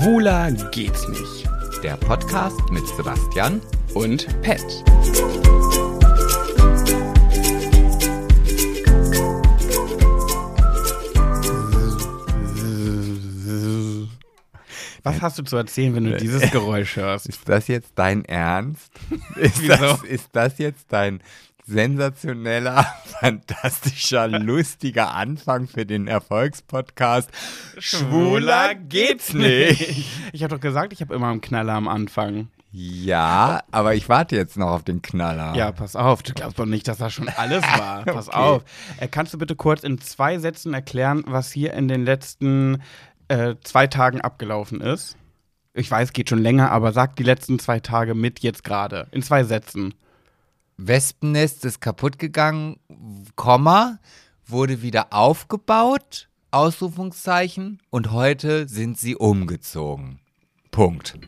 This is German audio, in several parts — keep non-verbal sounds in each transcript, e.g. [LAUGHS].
Schwuler geht's nicht. Der Podcast mit Sebastian Und Pet. Was hast du zu erzählen, wenn du dieses [LAUGHS] Geräusch hörst? Ist das jetzt dein Ernst? Ist, Wieso? das, ist das jetzt dein sensationeller, [LAUGHS] fantastischer, lustiger Anfang für den Erfolgspodcast? Schwuler geht's nicht. Ich habe doch gesagt, ich habe immer einen Knaller am Anfang. Ja, aber ich warte jetzt noch auf den Knaller. Ja, pass auf, du glaubst doch nicht, dass das schon alles [LAUGHS] war. Pass Okay. auf. Äh, kannst du bitte kurz in zwei Sätzen erklären, was hier in den letzten äh, zwei Tagen abgelaufen ist? Ich weiß, geht schon länger, aber sag die letzten zwei Tage mit jetzt gerade. In zwei Sätzen. Wespennest ist kaputt gegangen, Komma, wurde wieder aufgebaut, Ausrufungszeichen, und heute sind sie umgezogen. Punkt.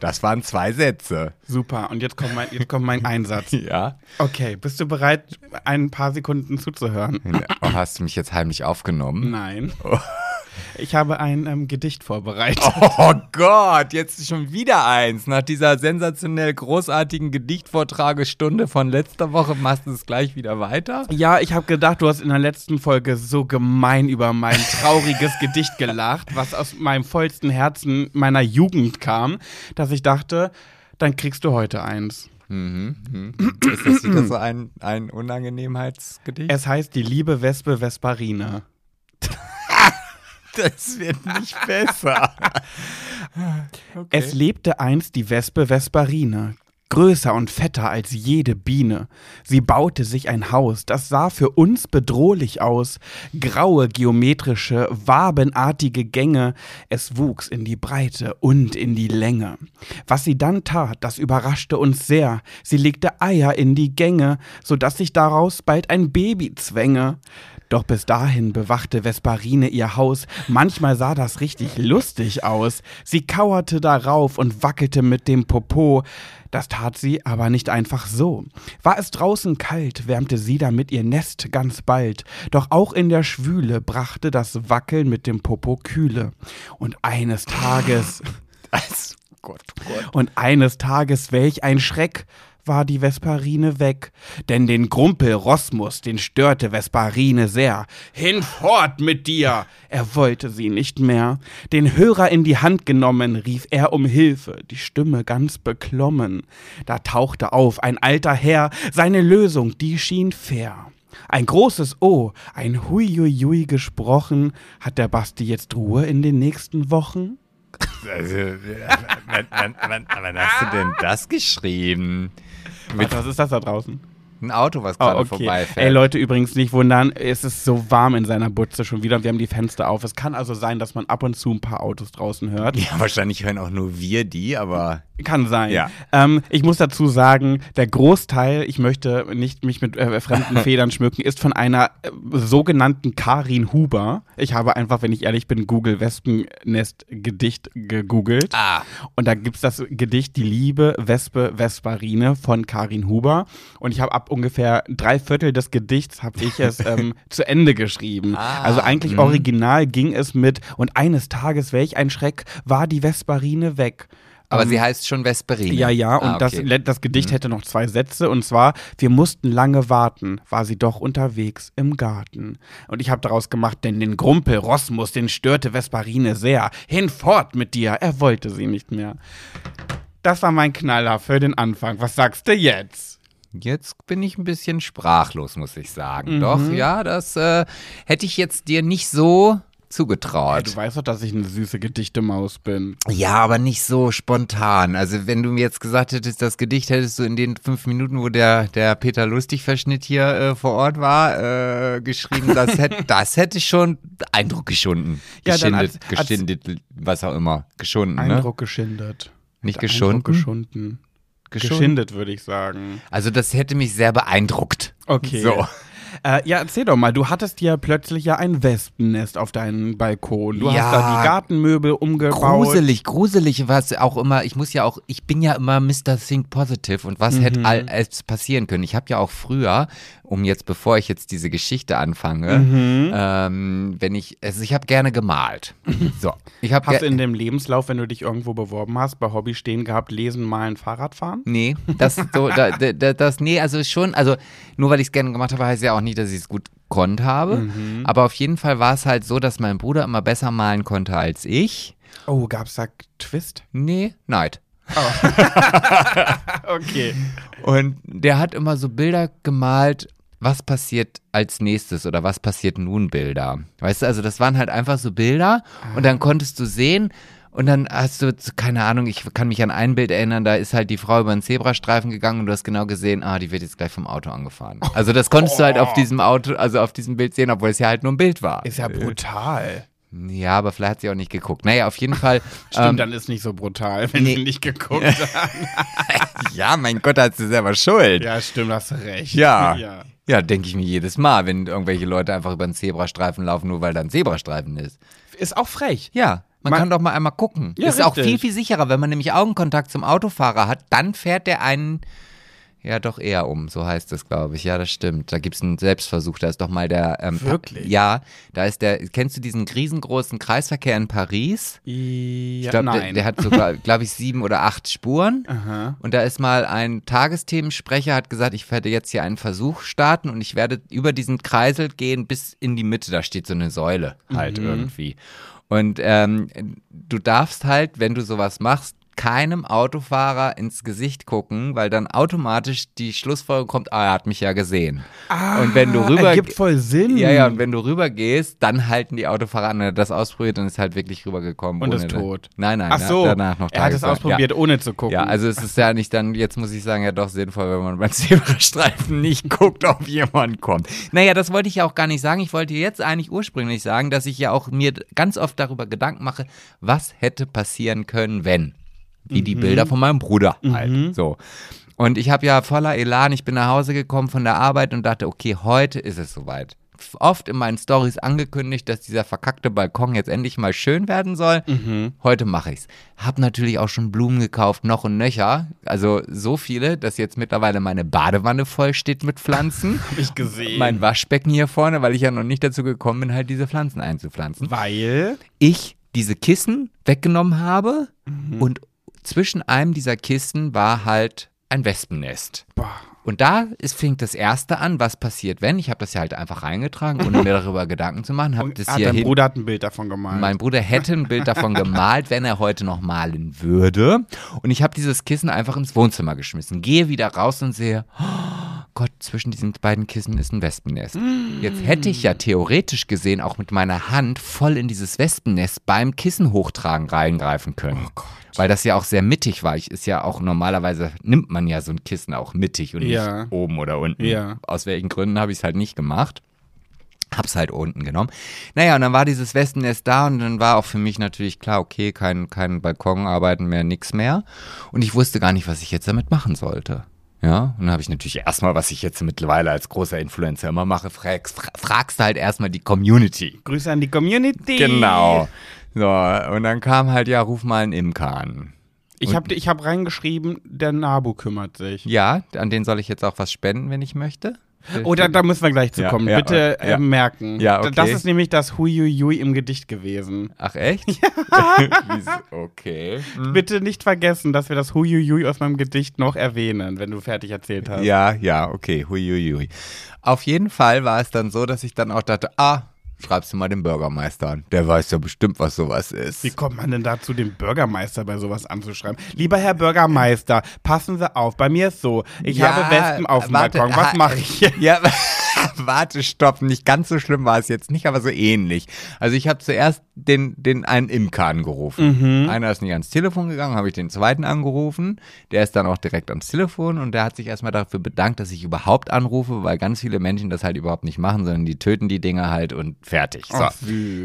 Das waren zwei Sätze. Super. Und jetzt kommt mein, jetzt kommt mein Einsatz. [LAUGHS] Ja. Okay, bist du bereit, ein paar Sekunden zuzuhören? Oh, hast du mich jetzt heimlich aufgenommen? Nein. [LAUGHS] Ich habe ein ähm, Gedicht vorbereitet. [LAUGHS] Oh Gott, jetzt schon wieder eins. Nach dieser sensationell großartigen Gedichtvortragestunde von letzter Woche machst du es gleich wieder weiter? Ja, ich habe gedacht, du hast in der letzten Folge so gemein über mein trauriges [LAUGHS] Gedicht gelacht, was aus meinem vollsten Herzen meiner Jugend kam, dass ich dachte, dann kriegst du heute eins. Mhm. mhm. Ist das wieder so ein, ein Unangenehmheitsgedicht? Es heißt die liebe Wespe Vesparine. [LAUGHS] Das wird nicht besser. [LAUGHS] Es lebte einst die Wespe Vesparine, größer und fetter als jede Biene. Sie baute sich ein Haus, das sah für uns bedrohlich aus. Graue, geometrische, wabenartige Gänge, es wuchs in die Breite und in die Länge. Was sie dann tat, das überraschte uns sehr. Sie legte Eier in die Gänge, so dass sich daraus bald ein Baby zwänge. Doch bis dahin bewachte Vesparine ihr Haus. Manchmal sah das richtig lustig aus. Sie kauerte darauf und wackelte mit dem Popo. Das tat sie aber nicht einfach so. War es draußen kalt, wärmte sie damit ihr Nest ganz bald. Doch auch in der Schwüle brachte das Wackeln mit dem Popo Kühle. Und eines Tages, [LAUGHS] Das, Gott, Gott. und eines Tages, welch ein Schreck, war die Vesparine weg. Denn den Grumpel Rosmus, den störte Vesparine sehr. Hinfort mit dir! Er wollte sie nicht mehr. Den Hörer in die Hand genommen, rief er um Hilfe, die Stimme ganz beklommen. Da tauchte auf ein alter Herr, seine Lösung, die schien fair. Ein großes O, ein Huiuiui gesprochen. Hat der Basti jetzt Ruhe in den nächsten Wochen? Also, [LAUGHS] wann, wann, wann, wann hast du denn das geschrieben? Mit Was ist das da draußen? einem Auto, was Oh, gerade okay. vorbeifährt. Ey, Leute, übrigens nicht wundern, es ist so warm in seiner Butze schon wieder und wir haben die Fenster auf. Es kann also sein, dass man ab und zu ein paar Autos draußen hört. ja, wahrscheinlich hören auch nur wir die, aber Kann sein. Ja. Ähm, ich muss dazu sagen, der Großteil, ich möchte nicht mich mit äh, fremden [LAUGHS] Federn schmücken, ist von einer äh, sogenannten Karin Huber. Ich habe einfach, wenn ich ehrlich bin, Google Wespennest Gedicht gegoogelt. Ah. Und da gibt's das Gedicht Die Liebe Wespe Vesparine von Karin Huber. Und ich habe ab ungefähr drei Viertel des Gedichts habe ich es ähm, [LAUGHS] zu Ende geschrieben. Ah, also eigentlich mhm. original ging es mit und eines Tages, welch ein Schreck, war die Vesparine weg. Aber Ähm, sie heißt schon Vesperine. ja, ja, und ah, das, okay. le- das Gedicht hätte noch zwei Sätze und zwar, wir mussten lange warten, war sie doch unterwegs im Garten. Und ich habe daraus gemacht, denn den Grumpel Rosmus, den störte Vesparine sehr. Hinfort mit dir, er wollte sie nicht mehr. Das war mein Knaller für den Anfang. Was sagst du jetzt? Jetzt bin ich ein bisschen sprachlos, muss ich sagen. Mhm. Doch, ja, das äh, hätte ich jetzt dir nicht so Ja, zugetraut. du weißt doch, dass ich eine süße Gedichtemaus bin. Ja, aber nicht so spontan. Also wenn du mir jetzt gesagt hättest, das Gedicht hättest du in den fünf Minuten, wo der, der Peter Lustig-Verschnitt hier äh, vor Ort war, äh, geschrieben, das hätte, [LAUGHS] das hätte schon Eindruck geschunden. Ja, Geschindet, als- als- geschindet, was auch immer. Geschunden, ne? Eindruck geschindert. Nicht Der geschunden? Eindruck geschunden. Geschunden? Geschindet, würde ich sagen. Also das hätte mich sehr beeindruckt. Okay. So. Äh, ja, erzähl doch mal, du hattest ja plötzlich ja ein Wespennest auf deinem Balkon. Du Ja. hast da die Gartenmöbel umgebaut. Gruselig, gruselig, was auch immer, ich muss ja auch, ich bin ja immer Mr. Think Positive und was Mhm. hätte alles passieren können. Ich habe ja auch früher um jetzt, bevor ich jetzt diese Geschichte anfange, Mhm. ähm, wenn ich, also ich habe gerne gemalt. [LAUGHS] So, ich habe Hast du in dem Lebenslauf, wenn du dich irgendwo beworben hast, bei Hobby stehen gehabt, lesen, malen, Fahrradfahren? Nee, das [LAUGHS] so, da, da, da- das, nee, also schon, also nur weil ich es gerne gemacht habe, heißt ja auch nicht, dass ich es gut konnt habe. Mhm. Aber auf jeden Fall war es halt so, dass mein Bruder immer besser malen konnte als ich. Oh, gab's da Twist? Nee, Neid. [LAUGHS] Okay. Und der hat immer so Bilder gemalt, was passiert als nächstes oder was passiert nun Bilder. Weißt du, also das waren halt einfach so Bilder und dann konntest du sehen und dann hast du, keine Ahnung, ich kann mich an ein Bild erinnern, da ist halt die Frau über einen Zebrastreifen gegangen und du hast genau gesehen, ah, die wird jetzt gleich vom Auto angefahren. Also das konntest du halt auf diesem Auto, also auf diesem Bild sehen, obwohl es ja halt nur ein Bild war. Ist ja brutal. Ja, aber vielleicht hat sie auch nicht geguckt. Naja, auf jeden Fall. [LAUGHS] Stimmt, ähm, dann ist nicht so brutal, wenn nee. sie nicht geguckt [LAUGHS] hat. ja, mein Gott, hat sie selber Schuld. ja, stimmt, hast du recht. Ja. ja. Ja, denke ich mir jedes Mal, wenn irgendwelche Leute einfach über einen Zebrastreifen laufen, nur weil da ein Zebrastreifen ist. Ist auch frech. Ja, man, Man- kann doch mal einmal gucken. Ja, ist auch richtig. viel, viel sicherer, wenn man nämlich Augenkontakt zum Autofahrer hat, dann fährt der einen ja doch eher um, so heißt es, glaube ich. Ja, das stimmt. Da gibt es einen Selbstversuch, da ist doch mal der ähm, Wirklich? Ja, da ist der, kennst du diesen riesengroßen Kreisverkehr in Paris? Ja, Ich glaube, der, nein. der hat sogar, [LAUGHS] glaube ich, sieben oder acht Spuren. Aha. Und da ist mal ein Tagesthemensprecher, hat gesagt, ich werde jetzt hier einen Versuch starten und ich werde über diesen Kreisel gehen bis in die Mitte. Da steht so eine Säule halt irgendwie. Und ähm, du darfst halt, wenn du sowas machst, keinem Autofahrer ins Gesicht gucken, weil dann automatisch die Schlussfolgerung kommt, ah, er hat mich ja gesehen. und wenn du rüber Ergibt voll Sinn. ja, ja, und wenn du rüber gehst, dann halten die Autofahrer an. Wenn er das ausprobiert, dann ist halt wirklich rübergekommen. Und ist tot. Nein, nein, Ach so, hat danach noch er hat es ausprobiert, ohne zu gucken. Ja, also es ist ja nicht dann, jetzt muss ich sagen, ja doch sinnvoll, wenn man beim [LAUGHS] Zebrastreifen nicht guckt, ob jemand kommt. Naja, das wollte ich ja auch gar nicht sagen. Ich wollte jetzt eigentlich ursprünglich sagen, dass ich ja auch mir ganz oft darüber Gedanken mache, was hätte passieren können, wenn. Wie die Bilder von meinem Bruder halt. So. Und ich habe ja voller Elan, ich bin nach Hause gekommen von der Arbeit und dachte, okay, heute ist es soweit. Oft in meinen Stories angekündigt, dass dieser verkackte Balkon jetzt endlich mal schön werden soll. Heute mache ich's. Hab natürlich auch schon Blumen gekauft, noch und nöcher. Also so viele, dass jetzt mittlerweile meine Badewanne voll steht mit Pflanzen. [LAUGHS] Hab ich gesehen. mein Waschbecken hier vorne, weil ich ja noch nicht dazu gekommen bin, halt diese Pflanzen einzupflanzen Weil. ich diese Kissen weggenommen habe und zwischen einem dieser Kissen war halt ein Wespennest. Boah. Und da ist, fängt das erste an, was passiert, wenn. Ich habe das ja halt einfach reingetragen, ohne mir darüber [LAUGHS] Gedanken zu machen. Hab das hat hier dein hin. Bruder hat ein Bild davon gemalt. Mein Bruder hätte ein Bild davon gemalt, wenn er heute noch malen würde. Und ich habe dieses Kissen einfach ins Wohnzimmer geschmissen. Gehe wieder raus und sehe, oh Gott, zwischen diesen beiden Kissen ist ein Wespennest. Jetzt hätte ich ja theoretisch gesehen auch mit meiner Hand voll in dieses Wespennest beim Kissen hochtragen reingreifen können. Oh Gott. Weil das ja auch sehr mittig war. Ich ist ja auch normalerweise nimmt man ja so ein Kissen auch mittig und Ja. nicht oben oder unten. Ja. Aus welchen Gründen habe ich es halt nicht gemacht. Hab's halt unten genommen. Naja, und dann war dieses Wespennest da und dann war auch für mich natürlich klar, okay, kein, kein Balkonarbeiten mehr, nix mehr. Und ich wusste gar nicht, was ich jetzt damit machen sollte. Ja, und dann habe ich natürlich erstmal, was ich jetzt mittlerweile als großer Influencer immer mache, fragst, fra fragst halt erstmal die Community. Grüße an die Community. Genau. So, und dann kam halt, ja, ruf mal einen Imker an. Ich habe ich hab reingeschrieben, der Nabu kümmert sich. Ja, an den soll ich jetzt auch was spenden, wenn ich möchte. Oh, da, da müssen wir gleich zu Ja, kommen. ja, Bitte ja. äh, merken. Ja, okay. Das ist nämlich das Huiuiui im Gedicht gewesen. Ach echt? [LAUGHS] [LAUGHS] Wieso? okay. Bitte nicht vergessen, dass wir das Huiuiui aus meinem Gedicht noch erwähnen, wenn du fertig erzählt hast. Ja, ja, okay. Huiuiui. Auf jeden Fall war es dann so, dass ich dann auch dachte, ah, schreibst du mal den Bürgermeister an. Der weiß ja bestimmt, was sowas ist. Wie kommt man denn dazu, den Bürgermeister bei sowas anzuschreiben? Lieber Herr Bürgermeister, passen Sie auf, bei mir ist so, ich Ja, habe Wespen auf dem Balkon, was mache ich? Ja, [LAUGHS] [LAUGHS] warte, stopp. Nicht ganz so schlimm war es jetzt nicht, aber so ähnlich. Also ich habe zuerst den, den einen Imker angerufen. Mhm. Einer ist nicht ans Telefon gegangen, habe ich den zweiten angerufen. Der ist dann auch direkt ans Telefon und der hat sich erstmal dafür bedankt, dass ich überhaupt anrufe, weil ganz viele Menschen das halt überhaupt nicht machen, sondern die töten die Dinger halt und fertig. So. Ach.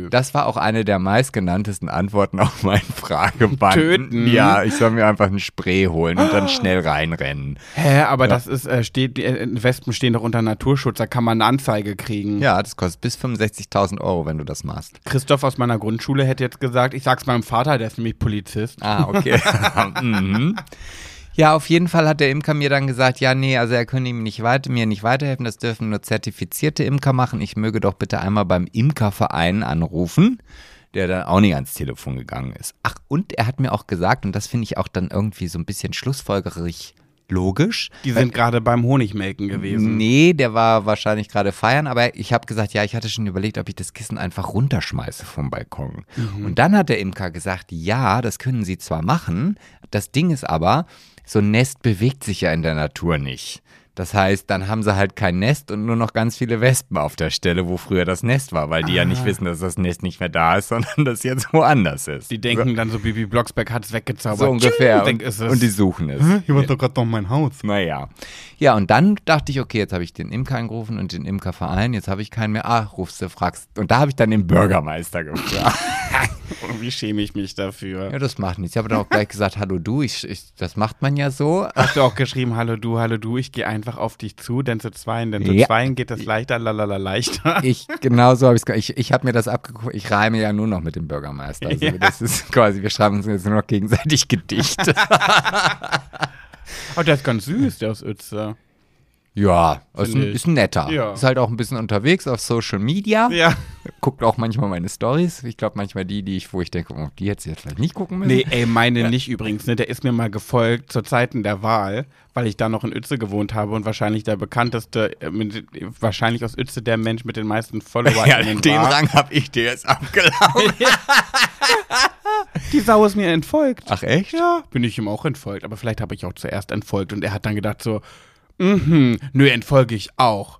Das war auch eine der meistgenanntesten Antworten auf meinen [LAUGHS] Frageband. Töten? Ja, ich soll mir einfach ein Spray holen und dann [GASPS] schnell reinrennen. Hä, aber das ist, äh, steht, die äh, Wespen stehen doch unter Naturschutz, da kann man eine Anzeige kriegen. Ja, das kostet bis 65.000 Euro, wenn du das machst. Christoph aus meiner Grundschule hätte jetzt gesagt, ich sag's meinem Vater, der ist nämlich Polizist. Ah, okay. [LAUGHS] mhm. Ja, auf jeden Fall hat der Imker mir dann gesagt, ja, nee, also er könne ihm nicht weiter, mir nicht weiterhelfen, das dürfen nur zertifizierte Imker machen. Ich möge doch bitte einmal beim Imkerverein anrufen, der dann auch nicht ans Telefon gegangen ist. Ach, und er hat mir auch gesagt, und das finde ich auch dann irgendwie so ein bisschen schlussfolgerig logisch. Die sind gerade beim Honigmelken gewesen. Nee, der war wahrscheinlich gerade feiern, aber ich habe gesagt, ja, ich hatte schon überlegt, ob ich das Kissen einfach runterschmeiße vom Balkon. Mhm. Und dann hat der Imker gesagt, ja, das können Sie zwar machen, das Ding ist aber, so ein Nest bewegt sich ja in der Natur nicht. Das heißt, dann haben sie halt kein Nest und nur noch ganz viele Wespen auf der Stelle, wo früher das Nest war, weil die ja nicht wissen, dass das Nest nicht mehr da ist, [LAUGHS] sondern das jetzt woanders ist. Die denken dann so, Bibi Blocksberg hat es weggezaubert. so ungefähr. Und, denk, ist es. und die suchen es. Hier war doch gerade noch mein Haus. Naja. Ja, und dann dachte ich, okay, jetzt habe ich den Imker angerufen und den Imkerverein, jetzt habe ich keinen mehr. Ah, rufst du, fragst. Und da habe ich dann den Bürgermeister gefragt. [LAUGHS] [LAUGHS] Wie schäme ich mich dafür? ja, das macht nichts. Ich habe dann auch gleich gesagt, hallo du, ich, ich, das macht man ja so. Hast du auch geschrieben, hallo du, hallo du, ich gehe einfach auf dich zu, denn zu zweien, denn zu Ja. zweien geht es leichter, lalala leichter. Ich, genau so habe ich es Ich, ich habe mir das abgeguckt. Ich reime ja nur noch mit dem Bürgermeister. Also Ja. das ist quasi, wir schreiben uns jetzt nur noch gegenseitig Gedichte. [LAUGHS] Oh, der ist ganz süß, der aus Uetze. Ja, ist ein, ist ein netter. Ja. Ist halt auch ein bisschen unterwegs auf Social Media. Ja. Guckt auch manchmal meine Stories. Ich glaube manchmal die, die ich, wo ich denke, oh, die hätte sie jetzt vielleicht nicht gucken müssen. Nee, ey, meine nicht übrigens, ne? Der ist mir mal gefolgt zu Zeiten der Wahl, weil ich da noch in Uetze gewohnt habe und wahrscheinlich der bekannteste, äh, mit, wahrscheinlich aus Uetze der Mensch mit den meisten Followern [LAUGHS] Ja, in den war. Rang habe ich dir jetzt abgelaufen. [LAUGHS] Die Sau ist mir entfolgt. Ach echt? Ja, bin ich ihm auch entfolgt. Aber vielleicht habe ich auch zuerst entfolgt und er hat dann gedacht so, mhm, nö, entfolge ich auch.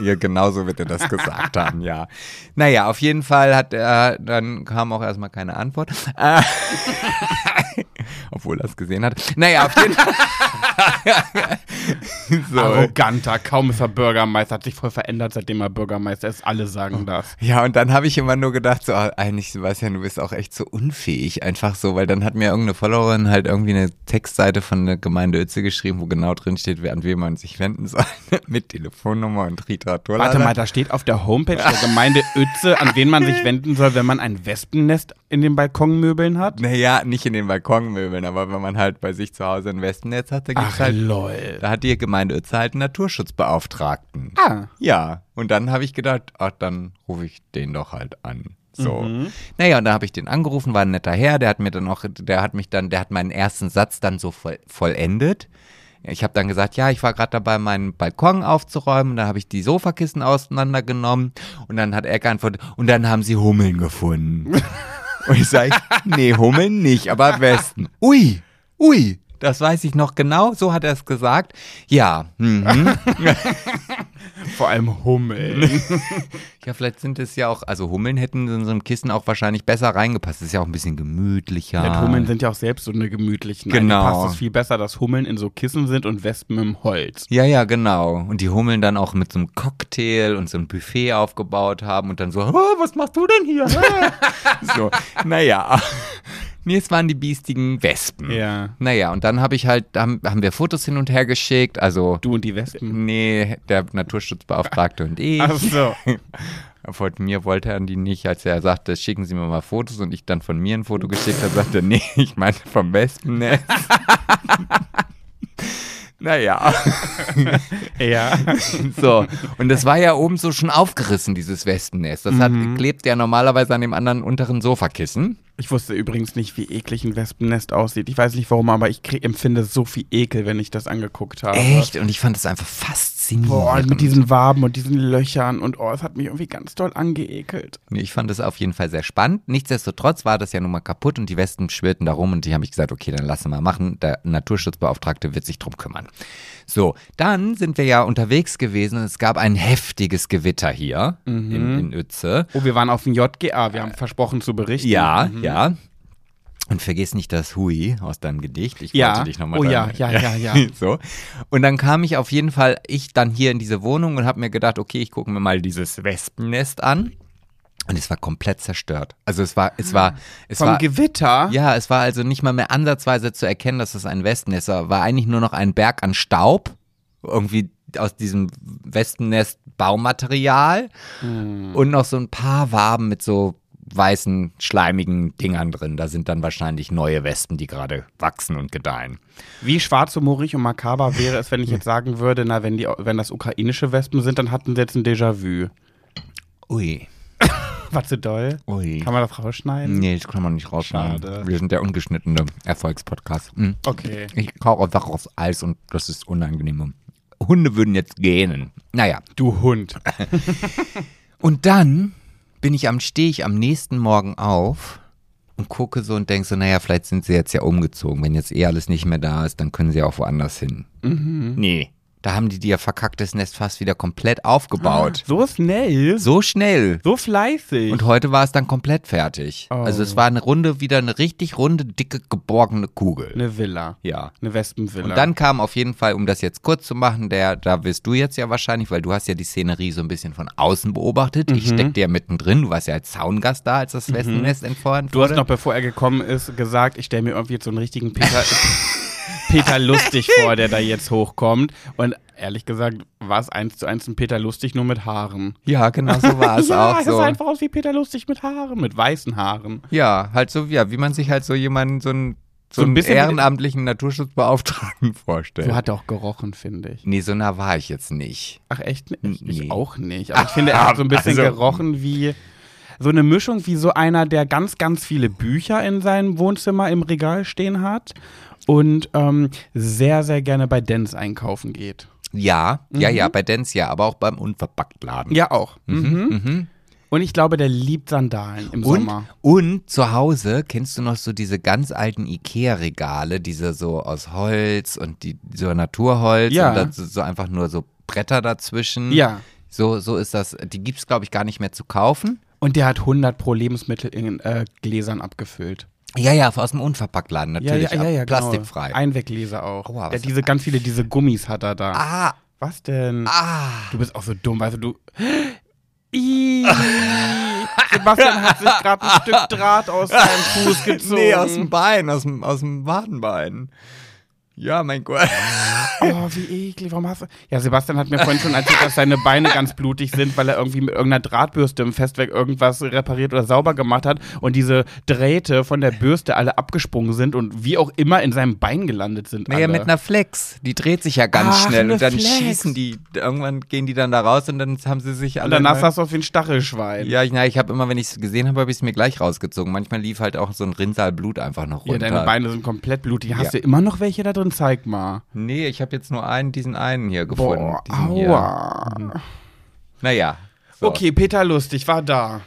Ja, genau so wird er das gesagt haben, ja. Naja, auf jeden Fall hat er, dann kam auch erstmal keine Antwort. Äh, [LAUGHS] Obwohl er es gesehen hat. Naja, auf jeden Fall. [LAUGHS] so. Arroganter, kaum ist er Bürgermeister, hat sich voll verändert, seitdem er Bürgermeister ist. Alle sagen das. Ja, und dann habe ich immer nur gedacht, so, ah, eigentlich, Sebastian, du bist auch echt so unfähig, einfach so, weil dann hat mir irgendeine Followerin halt irgendwie eine Textseite von der Gemeinde Uetze geschrieben, wo genau drin steht, wer- an wen man sich wenden soll, [LAUGHS] mit Telefonnummer und Literatur. Warte mal, da steht auf der Homepage der Gemeinde Uetze, an wen man sich [LAUGHS] wenden soll, wenn man ein Wespennest in den Balkonmöbeln hat. Naja, nicht in den Balkonmöbeln, aber wenn man halt bei sich zu Hause ein Wespennetz hat, da gibt's Ach halt, lol. da hat die Gemeinde Uetze halt einen Naturschutzbeauftragten. Ah. Ja, und dann habe ich gedacht, ach, dann rufe ich den doch halt an. So. Naja, und dann habe ich den angerufen, war ein netter Herr, der hat mir dann auch, der hat mich dann, der hat meinen ersten Satz dann so voll, vollendet. Ich habe dann gesagt, ja, ich war gerade dabei, meinen Balkon aufzuräumen. Dann habe ich die Sofakissen auseinandergenommen und dann hat er geantwortet, und dann haben sie Hummeln gefunden. [LAUGHS] und ich sage, nee, Hummeln nicht, aber Westen. Ui, ui, das weiß ich noch genau, so hat er es gesagt. Ja, mhm. [LAUGHS] Vor allem Hummeln. [LAUGHS] Ja, vielleicht sind es ja auch, also Hummeln hätten in so einem Kissen auch wahrscheinlich besser reingepasst. Das ist ja auch ein bisschen gemütlicher. Ja, Hummeln sind ja auch selbst so eine gemütlichen. Genau. Eigentlich passt es viel besser, dass Hummeln in so Kissen sind und Wespen im Holz. Ja, ja, genau. Und die Hummeln dann auch mit so einem Cocktail und so einem Buffet aufgebaut haben und dann so, oh, was machst du denn hier? [LAUGHS] so, naja. Nee, es waren die biestigen Wespen. Ja. Naja, und dann habe ich halt, haben, haben wir Fotos hin und her geschickt. Also, Du und die Wespen. nee, der Naturschutzbeauftragte und ich. Ach so. [LAUGHS] Von mir wollte er die nicht, als er sagte, schicken Sie mir mal Fotos und ich dann von mir ein Foto geschickt habe, sagte er, nee, ich meine vom Wespennest. [LAUGHS] naja, Ja. [LAUGHS] [LAUGHS] so. Und das war ja oben so schon aufgerissen, dieses Wespennest. Das hat, klebt ja normalerweise an dem anderen unteren Sofakissen. Ich wusste übrigens nicht, wie eklig ein Wespennest aussieht. Ich weiß nicht warum, aber ich krieg, empfinde so viel Ekel, wenn ich das angeguckt habe. Echt? Und ich fand das einfach faszinierend. Boah, mit diesen Waben und diesen Löchern und oh, es hat mich irgendwie ganz doll angeekelt. Ich fand das auf jeden Fall sehr spannend. Nichtsdestotrotz war das ja nun mal kaputt und die Wespen schwirrten da rum und die habe ich gesagt, okay, dann lassen wir machen. Der Naturschutzbeauftragte wird sich drum kümmern. So, dann sind wir ja unterwegs gewesen und es gab ein heftiges Gewitter hier in, in Uetze. Oh, wir waren auf dem JGA, wir haben versprochen zu berichten. Ja, ja. Und vergiss nicht das Hui aus deinem Gedicht. Ich Ja. wollte dich nochmal Oh ja, ja, ja, [LAUGHS] ja. so. Und dann kam ich auf jeden Fall, ich dann hier in diese Wohnung und habe mir gedacht, okay, ich gucke mir mal dieses Wespennest an. Und es war komplett zerstört. Also es war, es war, es Vom war, Gewitter? ja, es war also nicht mal mehr ansatzweise zu erkennen, dass es ein Wespennest war. War eigentlich nur noch ein Berg an Staub. Irgendwie aus diesem Wespennest Baumaterial. Hm. Und noch so ein paar Waben mit so weißen, schleimigen Dingern drin. Da sind dann wahrscheinlich neue Wespen, die gerade wachsen und gedeihen. Wie schwarzhumorig und makaber wäre es, wenn ich jetzt sagen würde, na, wenn, die, wenn das ukrainische Wespen sind, dann hatten sie jetzt ein Déjà-vu. Ui. [LAUGHS] War zu doll? Ui. Kann man das rausschneiden? Nee, das kann man nicht rausschneiden. Schade. Wir sind der ungeschnittene Erfolgspodcast. Mhm. Okay. Ich kaufe einfach aufs Eis und das ist unangenehm. Hunde würden jetzt gähnen. Naja. Du Hund. [LAUGHS] Und dann bin ich am, stehe ich am nächsten Morgen auf und gucke so und denke so, naja, vielleicht sind sie jetzt ja umgezogen. Wenn jetzt eh alles nicht mehr da ist, dann können sie auch woanders hin. Nee. Da haben die ihr verkacktes Nest fast wieder komplett aufgebaut. So schnell? So schnell. So fleißig. Und heute war es dann komplett fertig. Oh. Also es war eine runde, wieder eine richtig runde, dicke, geborgene Kugel. eine Villa. Ja. Eine Wespenvilla. Und dann kam auf jeden Fall, um das jetzt kurz zu machen, der, da wirst du jetzt ja wahrscheinlich, weil du hast ja die Szenerie so ein bisschen von außen beobachtet. Mhm. Ich steckte ja mittendrin. Du warst ja als Zaungast da, als das Wespennest entfernt Du hast wurde. noch, bevor er gekommen ist, gesagt, ich stelle mir irgendwie jetzt so einen richtigen Peter, [LAUGHS] Peter Lustig [LAUGHS] vor, der da jetzt hochkommt. Und ehrlich gesagt war es eins zu eins ein Peter Lustig nur mit Haaren. ja, genau so war es [LAUGHS] ja, auch es so. sah einfach aus wie Peter Lustig mit Haaren, mit weißen Haaren. Ja, halt so, ja, wie man sich halt so jemanden, so einen, so So ein einen bisschen ehrenamtlichen Naturschutzbeauftragten [LAUGHS] vorstellt. So hat er auch gerochen, finde ich. nee, so nah war ich jetzt nicht. Ach, echt nicht? Nee. Ich auch nicht. Aber ich finde, er hat so ein bisschen Also- gerochen wie so eine Mischung wie so einer, der ganz, ganz viele Bücher in seinem Wohnzimmer im Regal stehen hat und ähm, sehr, sehr gerne bei Dens einkaufen geht. Ja, ja, ja, bei Dance ja, aber auch beim Unverpacktladen. Mhm. Ja, auch. Mhm. Und ich glaube, der liebt Sandalen im Und, Sommer. und zu Hause kennst du noch so diese ganz alten Ikea-Regale, diese so aus Holz und die so Naturholz Ja. und dann so, so einfach nur so Bretter dazwischen. Ja. So, so ist das. Die gibt es, glaube ich, gar nicht mehr zu kaufen. Und der hat 100 pro Lebensmittel in äh, Gläsern abgefüllt. Ja, ja, aus dem Unverpacktladen Ja, natürlich. ja, ja, ja, plastikfrei. Genau. Einweggläser auch. Aua, der diese ganz viele, diese Gummis hat er da. ah, Was denn? ah. Du bist auch so dumm, weißt du, du. Ih. Sebastian hat sich gerade ein Stück Draht aus seinem [LAUGHS] Fuß gezogen. Nee, aus dem Bein, aus dem, aus dem Wadenbein. Ja, mein Gott. [LAUGHS] Oh, wie eklig. Warum hast du. Ja, Sebastian hat mir vorhin schon erzählt, dass seine Beine ganz blutig sind, weil er irgendwie mit irgendeiner Drahtbürste im Festwerk irgendwas repariert oder sauber gemacht hat und diese Drähte von der Bürste alle abgesprungen sind und wie auch immer in seinem Bein gelandet sind. Naja, alle. mit einer Flex. Die dreht sich ja ganz Ach, schnell und dann Flex. schießen die, irgendwann gehen die dann da raus und dann haben sie sich alle. Und danach sahst du aus wie ein Stachelschwein. Ja, ich, na, ich habe immer, wenn ich es gesehen habe, habe ich es mir gleich rausgezogen. Manchmal lief halt auch so ein Rinnsal Blut einfach noch Ja, runter. deine Beine sind komplett blutig. Hast Ja. du immer noch welche da drin? Zeig mal. Nee, ich habe jetzt nur einen, diesen einen hier gefunden. Boah, diesen hier. aua. Naja. So. Okay, Peter Lustig war da.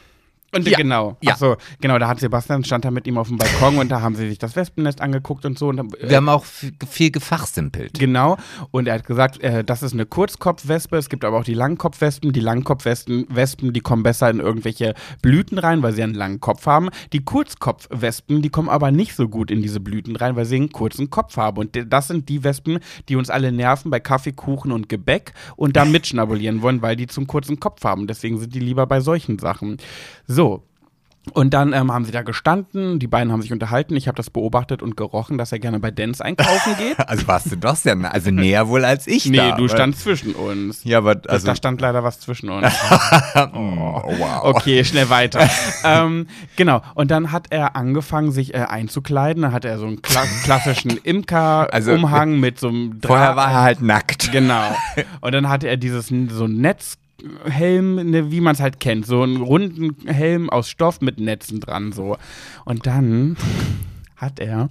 Und Ja, genau, ja. so, genau, da hat Sebastian, stand da mit ihm auf dem Balkon und da haben sie sich das Wespennest angeguckt und so. Und, dann- Wir haben auch viel, gefachsimpelt. Genau. Und er hat gesagt, äh, das ist eine Kurzkopfwespe. Es gibt aber auch die Langkopfwespen. Die Langkopfwespen, Wespen, die kommen besser in irgendwelche Blüten rein, weil sie einen langen Kopf haben. Die Kurzkopfwespen, die kommen aber nicht so gut in diese Blüten rein, weil sie einen kurzen Kopf haben. Und das sind die Wespen, die uns alle nerven bei Kaffee, Kuchen und Gebäck und da [LAUGHS] mitschnabulieren wollen, weil die zum kurzen Kopf haben. Deswegen sind die lieber bei solchen Sachen. So. Und dann ähm, haben sie da gestanden, die beiden haben sich unterhalten. Ich habe das beobachtet und gerochen, dass er gerne bei Dance einkaufen geht. [LAUGHS] Also warst du doch sehr, also näher wohl als ich Nee, da. du standst zwischen uns. Ja, aber Also, also. da stand leider was zwischen uns. [LAUGHS] oh, wow. Okay, schnell weiter. [LAUGHS] ähm, genau. Und dann hat er angefangen, sich äh, einzukleiden. Dann hat er so einen kla klassischen Also, Imker-Umhang mit so einem Draht. Vorher war er halt nackt. Genau. Und dann hatte er dieses so ein Netzhelm, ne, wie man es halt kennt, so einen runden Helm aus Stoff mit Netzen dran so. Und dann hat er,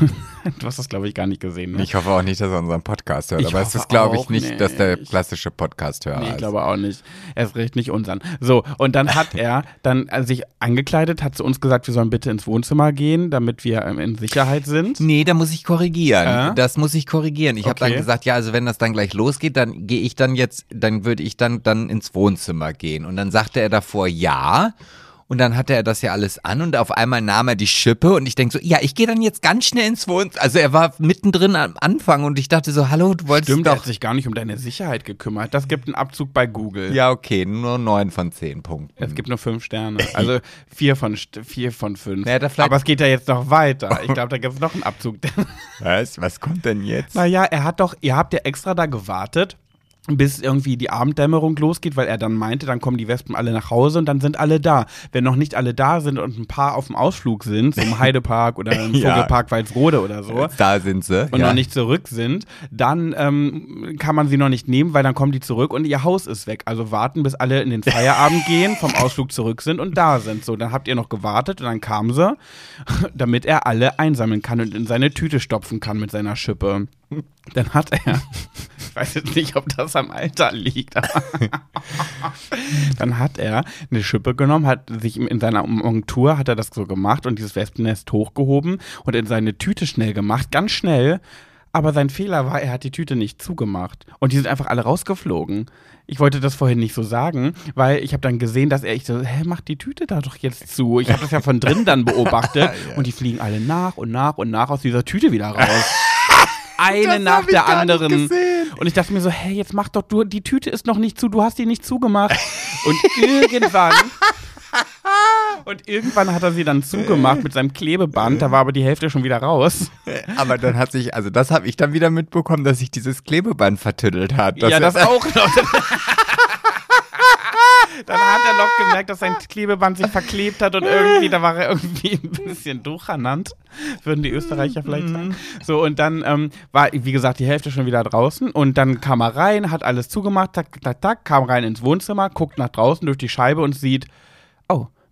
[LAUGHS] du hast das glaube ich gar nicht gesehen. Ne? Ich hoffe auch nicht, dass er unseren Podcast hört. Ich aber es ist, glaube ich, auch nicht, dass der nicht. klassische Podcast-Hörer Nee, ich glaube auch nicht. Er ist recht nicht unseren. So, und dann hat [LAUGHS] er dann äh, sich angekleidet, hat zu uns gesagt, wir sollen bitte ins Wohnzimmer gehen, damit wir ähm, in Sicherheit sind. Nee, da muss ich korrigieren. Äh? Das muss ich korrigieren. Ich habe Okay. dann gesagt, ja, also wenn das dann gleich losgeht, dann gehe ich dann jetzt, dann würde ich dann dann ins Wohnzimmer gehen. Und dann sagte er davor ja. Und dann hatte er das ja alles an und auf einmal nahm er die Schippe und ich denke so, ja, ich gehe dann jetzt ganz schnell ins Wohnzimmer. Also er war mittendrin am Anfang und ich dachte so, hallo, du wolltest Stimmt, er hat sich gar nicht um deine Sicherheit gekümmert. Das gibt einen Abzug bei Google. Ja, okay, nur neun von zehn Punkten. Es gibt nur fünf Sterne. Also [LAUGHS] vier von, vier von fünf. Ja, da vielleicht- Aber es geht ja jetzt noch weiter. Ich glaube, da gibt es noch einen Abzug. [LAUGHS] Was? Was kommt denn jetzt? naja, er hat doch, ihr habt ja extra da gewartet, bis irgendwie die Abenddämmerung losgeht, weil er dann meinte, dann kommen die Wespen alle nach Hause und dann sind alle da. Wenn noch nicht alle da sind und ein paar auf dem Ausflug sind, so im [LAUGHS] Heidepark oder im Ja. Vogelpark Walsrode oder so, Da sind sie. und ja. noch nicht zurück sind, dann ähm, kann man sie noch nicht nehmen, weil dann kommen die zurück und ihr Haus ist weg. Also warten, bis alle in den Feierabend [LAUGHS] gehen, vom Ausflug zurück sind und da sind. So, dann habt ihr noch gewartet und dann kam sie, [LAUGHS] damit er alle einsammeln kann und in seine Tüte stopfen kann mit seiner Schippe. [LAUGHS] Dann hat er, ich weiß jetzt nicht, ob das am Alter liegt, aber [LAUGHS] dann hat er eine Schippe genommen, hat sich in seiner Montur hat er das so gemacht und dieses Wespennest hochgehoben und in seine Tüte schnell gemacht, ganz schnell. Aber sein Fehler war, er hat die Tüte nicht zugemacht. Und die sind einfach alle rausgeflogen. Ich wollte das vorhin nicht so sagen, weil ich habe dann gesehen, dass er, ich so, hä, mach die Tüte da doch jetzt zu. Ich habe das ja von drin dann beobachtet. [LAUGHS] Und die fliegen alle nach und nach und nach aus dieser Tüte wieder raus. Eine nach der anderen. Und ich dachte mir so, hey, jetzt mach doch du, die Tüte ist noch nicht zu, du hast die nicht zugemacht. Und [LAUGHS] irgendwann. Und irgendwann hat er sie dann zugemacht mit seinem Klebeband, da war aber die Hälfte schon wieder raus. Aber dann hat sich, also das habe ich dann wieder mitbekommen, dass sich dieses Klebeband vertüttelt hat. ja, das auch noch. [LAUGHS] Dann hat er noch gemerkt, dass sein Klebeband sich verklebt hat und [LAUGHS] irgendwie, da war er irgendwie ein bisschen durcheinander, würden die Österreicher vielleicht sagen. So, und dann ähm, war, wie gesagt, die Hälfte schon wieder draußen und dann kam er rein, hat alles zugemacht, tak, tak, tak, kam rein ins Wohnzimmer, guckt nach draußen durch die Scheibe und sieht,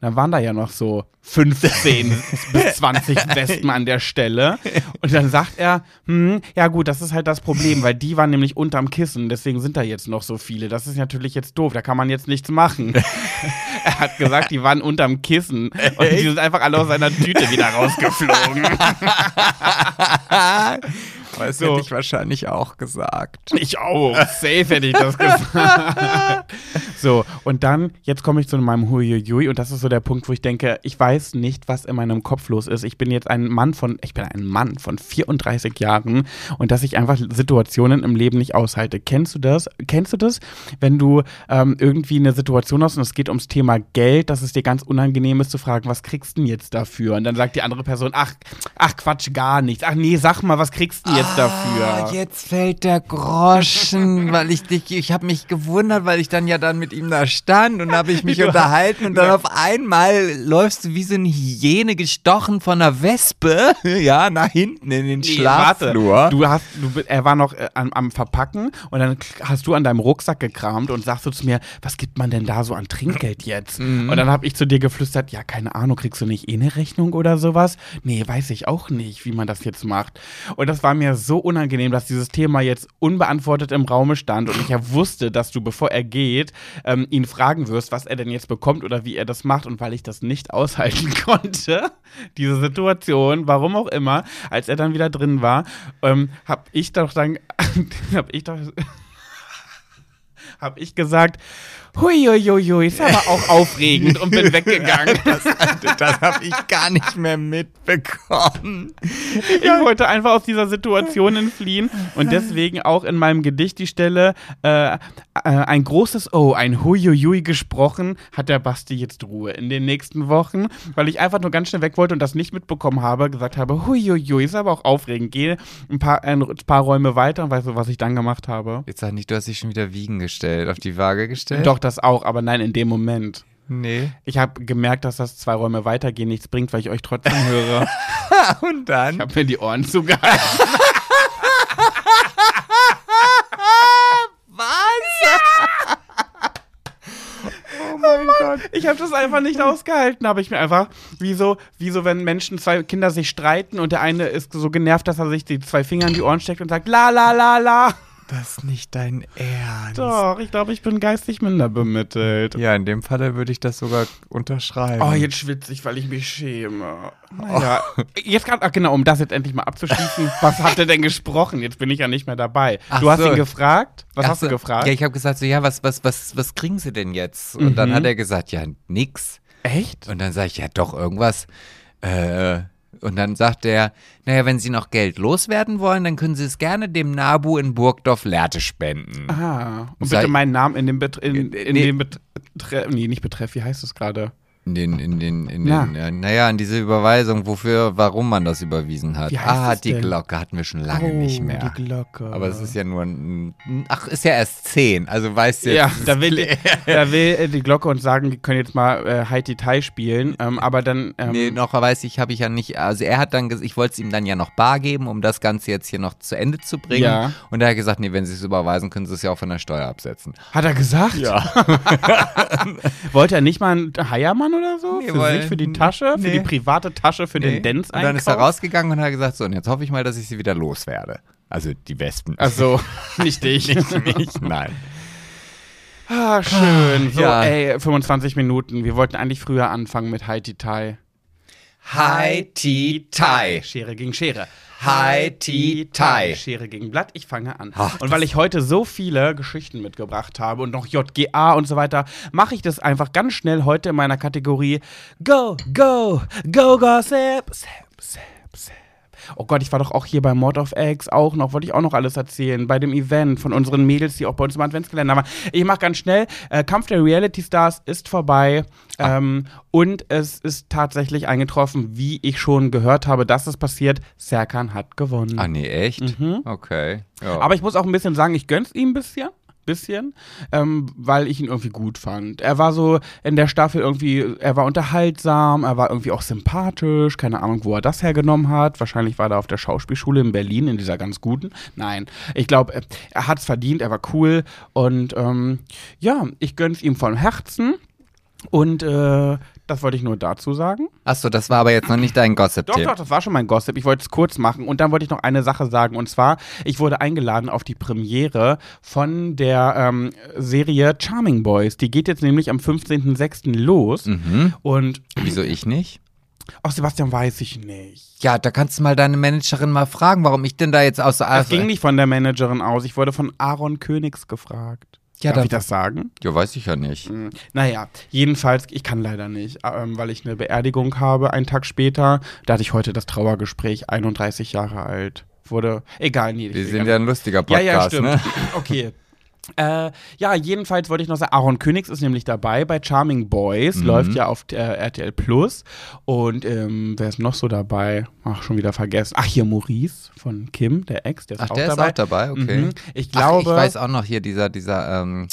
dann waren da ja noch so 15 [LAUGHS] bis 20 Wespen an der Stelle. Und dann sagt er, hm, ja gut, das ist halt das Problem, weil die waren nämlich unterm Kissen, deswegen sind da jetzt noch so viele. Das ist natürlich jetzt doof, da kann man jetzt nichts machen. [LAUGHS] er hat gesagt, die waren unterm Kissen und die sind einfach alle aus seiner Tüte wieder rausgeflogen. [LAUGHS] Das So. hätte ich wahrscheinlich auch gesagt. Ich auch. Safe hätte ich das gesagt. [LAUGHS] so, und dann, jetzt komme ich zu meinem Huiuiui und das ist so der Punkt, wo ich denke, ich weiß nicht, was in meinem Kopf los ist. Ich bin jetzt ein Mann von, ich bin ein Mann von 34 Jahren und dass ich einfach Situationen im Leben nicht aushalte. Kennst du das? Kennst du das, wenn du ähm, irgendwie eine Situation hast und es geht ums Thema Geld, dass es dir ganz unangenehm ist zu fragen, was kriegst du denn jetzt dafür? Und dann sagt die andere Person, ach, ach Quatsch, gar nichts. Ach nee, sag mal, was kriegst du denn jetzt dafür? Ah, jetzt fällt der Groschen, weil ich dich, ich habe mich gewundert, weil ich dann ja dann mit ihm da stand und habe ich mich [LAUGHS] Du- unterhalten und dann auf einmal läufst du wie so eine Hyäne gestochen von einer Wespe, [LAUGHS] ja, nach hinten in den Nee, Schlafflur. Warte. Du hast, du, er war noch äh, am, am Verpacken und dann hast du an deinem Rucksack gekramt und sagst du zu mir, was gibt man denn da so an Trinkgeld jetzt? Mhm. Und dann habe ich zu dir geflüstert, ja, keine Ahnung, kriegst du nicht eh eine Rechnung oder sowas? Nee, weiß ich auch nicht, wie man das jetzt macht. Und das war mir so unangenehm, dass dieses Thema jetzt unbeantwortet im Raume stand und ich ja wusste, dass du, bevor er geht, ähm, ihn fragen wirst, was er denn jetzt bekommt oder wie er das macht. Und weil ich das nicht aushalten [LAUGHS] konnte, diese Situation, warum auch immer, als er dann wieder drin war, ähm, habe ich doch dann, [LAUGHS] habe ich doch, [LAUGHS] habe ich gesagt, huiuiui, ist aber auch aufregend und bin [LAUGHS] weggegangen. Das, das habe ich gar nicht mehr mitbekommen. Ich wollte einfach aus dieser Situation entfliehen und deswegen auch in meinem Gedicht die Stelle äh, äh, ein großes O, ein Huiuiui gesprochen, hat der Basti jetzt Ruhe in den nächsten Wochen, weil ich einfach nur ganz schnell weg wollte und das nicht mitbekommen habe, gesagt habe, Huiuiui, ist aber auch aufregend, gehe ein paar, ein paar Räume weiter und weißt du, was ich dann gemacht habe? Jetzt sag nicht, du hast dich schon wieder wiegen gestellt, auf die Waage gestellt? Doch, das auch, aber nein, in dem Moment. Nee. Ich habe gemerkt, dass das zwei Räume weitergehen nichts bringt, weil ich euch trotzdem höre. [LAUGHS] Und dann? Ich habe mir die Ohren zugehalten. [LAUGHS] Was? Oh mein Gott. Ich habe das einfach nicht ausgehalten, habe ich mir einfach, wie so, wie so, wenn Menschen, zwei Kinder sich streiten und der eine ist so genervt, dass er sich die zwei Finger in die Ohren steckt und sagt, la la la la. Das ist nicht dein Ernst. Doch, ich glaube, ich bin geistig minder bemittelt. Ja, in dem Falle würde ich das sogar unterschreiben. Oh, jetzt schwitze ich, weil ich mich schäme. Naja, jetzt gerade, ach genau, um das jetzt endlich mal abzuschließen, [LAUGHS] was hat er denn gesprochen? Jetzt bin ich ja nicht mehr dabei. Ach du hast so. ihn gefragt? Was Ach hast du so. gefragt? Ja, ich habe gesagt so, ja, was, was, was, was kriegen sie denn jetzt? Und dann Mhm. hat er gesagt, ja, nix. Echt? Und dann sage ich, ja, doch, irgendwas. Äh, und dann sagt er, naja, wenn Sie noch Geld loswerden wollen, dann können Sie es gerne dem Nabu in Burgdorf-Lehrte spenden. Ah, und Sei- bitte meinen Namen in dem Betreff, in, in Nee. dem Betreff, nee, nicht Betreff, wie heißt es gerade? In den, in den, in Na. den, ja, naja, in diese Überweisung, wofür, warum man das überwiesen hat. Wie heißt ah, es die denn? Glocke hatten wir schon lange nicht Oh, mehr. Die Glocke. Aber es ist ja nur ein, ach, ist ja erst zehn, also weißt du jetzt. Ja, [LAUGHS] da will, da will äh, die Glocke uns sagen, die können jetzt mal äh, Haiti Tai spielen, ähm, aber dann. Ähm, Nee, noch weiß ich, habe ich ja nicht. Also er hat dann, ges- ich wollte es ihm dann ja noch bar geben, um das Ganze jetzt hier noch zu Ende zu bringen. Ja. Und er hat gesagt, nee, wenn sie es überweisen, können sie es ja auch von der Steuer absetzen. Hat er gesagt? Ja. [LAUGHS] Wollte er nicht mal einen Heiermann oder so? Nee, für weil- sich, für die Tasche? Für nee. die private Tasche, für den Dance und dann ist er rausgegangen und hat gesagt, so, und jetzt hoffe ich mal, dass ich sie wieder loswerde. Also die Wespen. Also, [LAUGHS] nicht dich. nicht mich, nein. Ah, schön. So, Ja. ey, 25 Minuten. Wir wollten eigentlich früher anfangen mit Haiti Tai. Hi, Ti, Tai. Schere gegen Schere. Hi, Ti, Tai. Schere gegen Blatt. Ich fange an. Ach, und weil ich heute so viele Geschichten mitgebracht habe und noch JGA und so weiter, mache ich das einfach ganz schnell heute in meiner Kategorie Go, Go, Go, Gossip. Sap, sap, sap. Oh Gott, ich war doch auch hier bei Mod of Eggs auch noch, wollte ich auch noch alles erzählen, bei dem Event von unseren Mädels, die auch bei uns im Adventskalender waren. Ich mache ganz schnell, äh, Kampf der Reality Stars ist vorbei ähm, und es ist tatsächlich eingetroffen, wie ich schon gehört habe, dass es passiert. Serkan hat gewonnen. Ah, nee, echt? Okay. Ja. Aber ich muss auch ein bisschen sagen, ich gönn's ihm ein bisschen. Bisschen, ähm, weil ich ihn irgendwie gut fand. Er war so in der Staffel irgendwie, er war unterhaltsam, er war irgendwie auch sympathisch, keine Ahnung, wo er das hergenommen hat. Wahrscheinlich war er auf der Schauspielschule in Berlin, in dieser ganz guten. Nein, ich glaube, er hat's verdient, er war cool und ähm, ja, ich gönn's ihm von Herzen und äh, das wollte ich nur dazu sagen. Achso, das war aber jetzt noch nicht dein Doch, Gossip-Tipp. doch, das war schon mein Gossip. Ich wollte es kurz machen und dann wollte ich noch eine Sache sagen. Und zwar, ich wurde eingeladen auf die Premiere von der ähm, Serie Charming Boys. Die geht jetzt nämlich am 15.06. los. Mhm. Und, Wieso ich nicht? ach Sebastian, weiß ich nicht. Ja, da kannst du mal deine Managerin mal fragen, warum ich denn da jetzt aus Das ging nicht von der Managerin aus. Ich wurde von Aaron Königs gefragt. Ja, Darf da- ich das sagen? Ja, weiß ich ja nicht. Hm, Naja, jedenfalls, ich kann leider nicht, ähm, weil ich eine Beerdigung habe, einen Tag später. Da hatte ich heute das Trauergespräch, 31 Jahre alt. Wurde, egal, nee. Wir sind ja ein lustiger Ja, Podcast, ja, stimmt. ne? Okay. Äh, ja, jedenfalls wollte ich noch sagen, Aaron Königs ist nämlich dabei bei Charming Boys, Mhm. läuft ja auf äh, RTL Plus. Und ähm, wer ist noch so dabei? Ach, schon wieder vergessen. Ach, hier Maurice von Kim, der Ex, der ist Ach, auch der dabei. ist auch dabei, okay. Mhm. Ich Ach, glaube, ich weiß auch noch hier, dieser, dieser, ähm,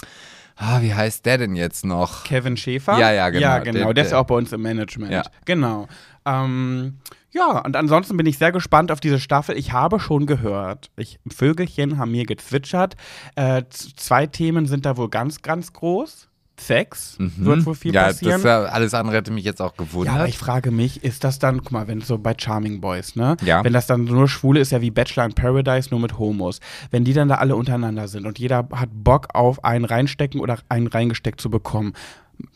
ah, wie heißt der denn jetzt noch? Kevin Schäfer. Ja, ja, genau. Ja, genau. Der- Der, ist ja auch bei uns im Management. Ja. Genau. Ähm, ja, und ansonsten bin ich sehr gespannt auf diese Staffel. Ich habe schon gehört, ich, Vögelchen haben mir gezwitschert. Äh, zwei Themen sind da wohl ganz, ganz groß. Sex wird wohl viel Mhm. ja, passieren. ja, alles andere hätte mich jetzt auch Ja, gewundert. aber ich frage mich, ist das dann, guck mal, wenn so bei Charming Boys, ne? Ja. Wenn das dann nur Schwule ist, ja wie Bachelor in Paradise, nur mit Homos. Wenn die dann da alle untereinander sind und jeder hat Bock auf einen reinstecken oder einen reingesteckt zu bekommen.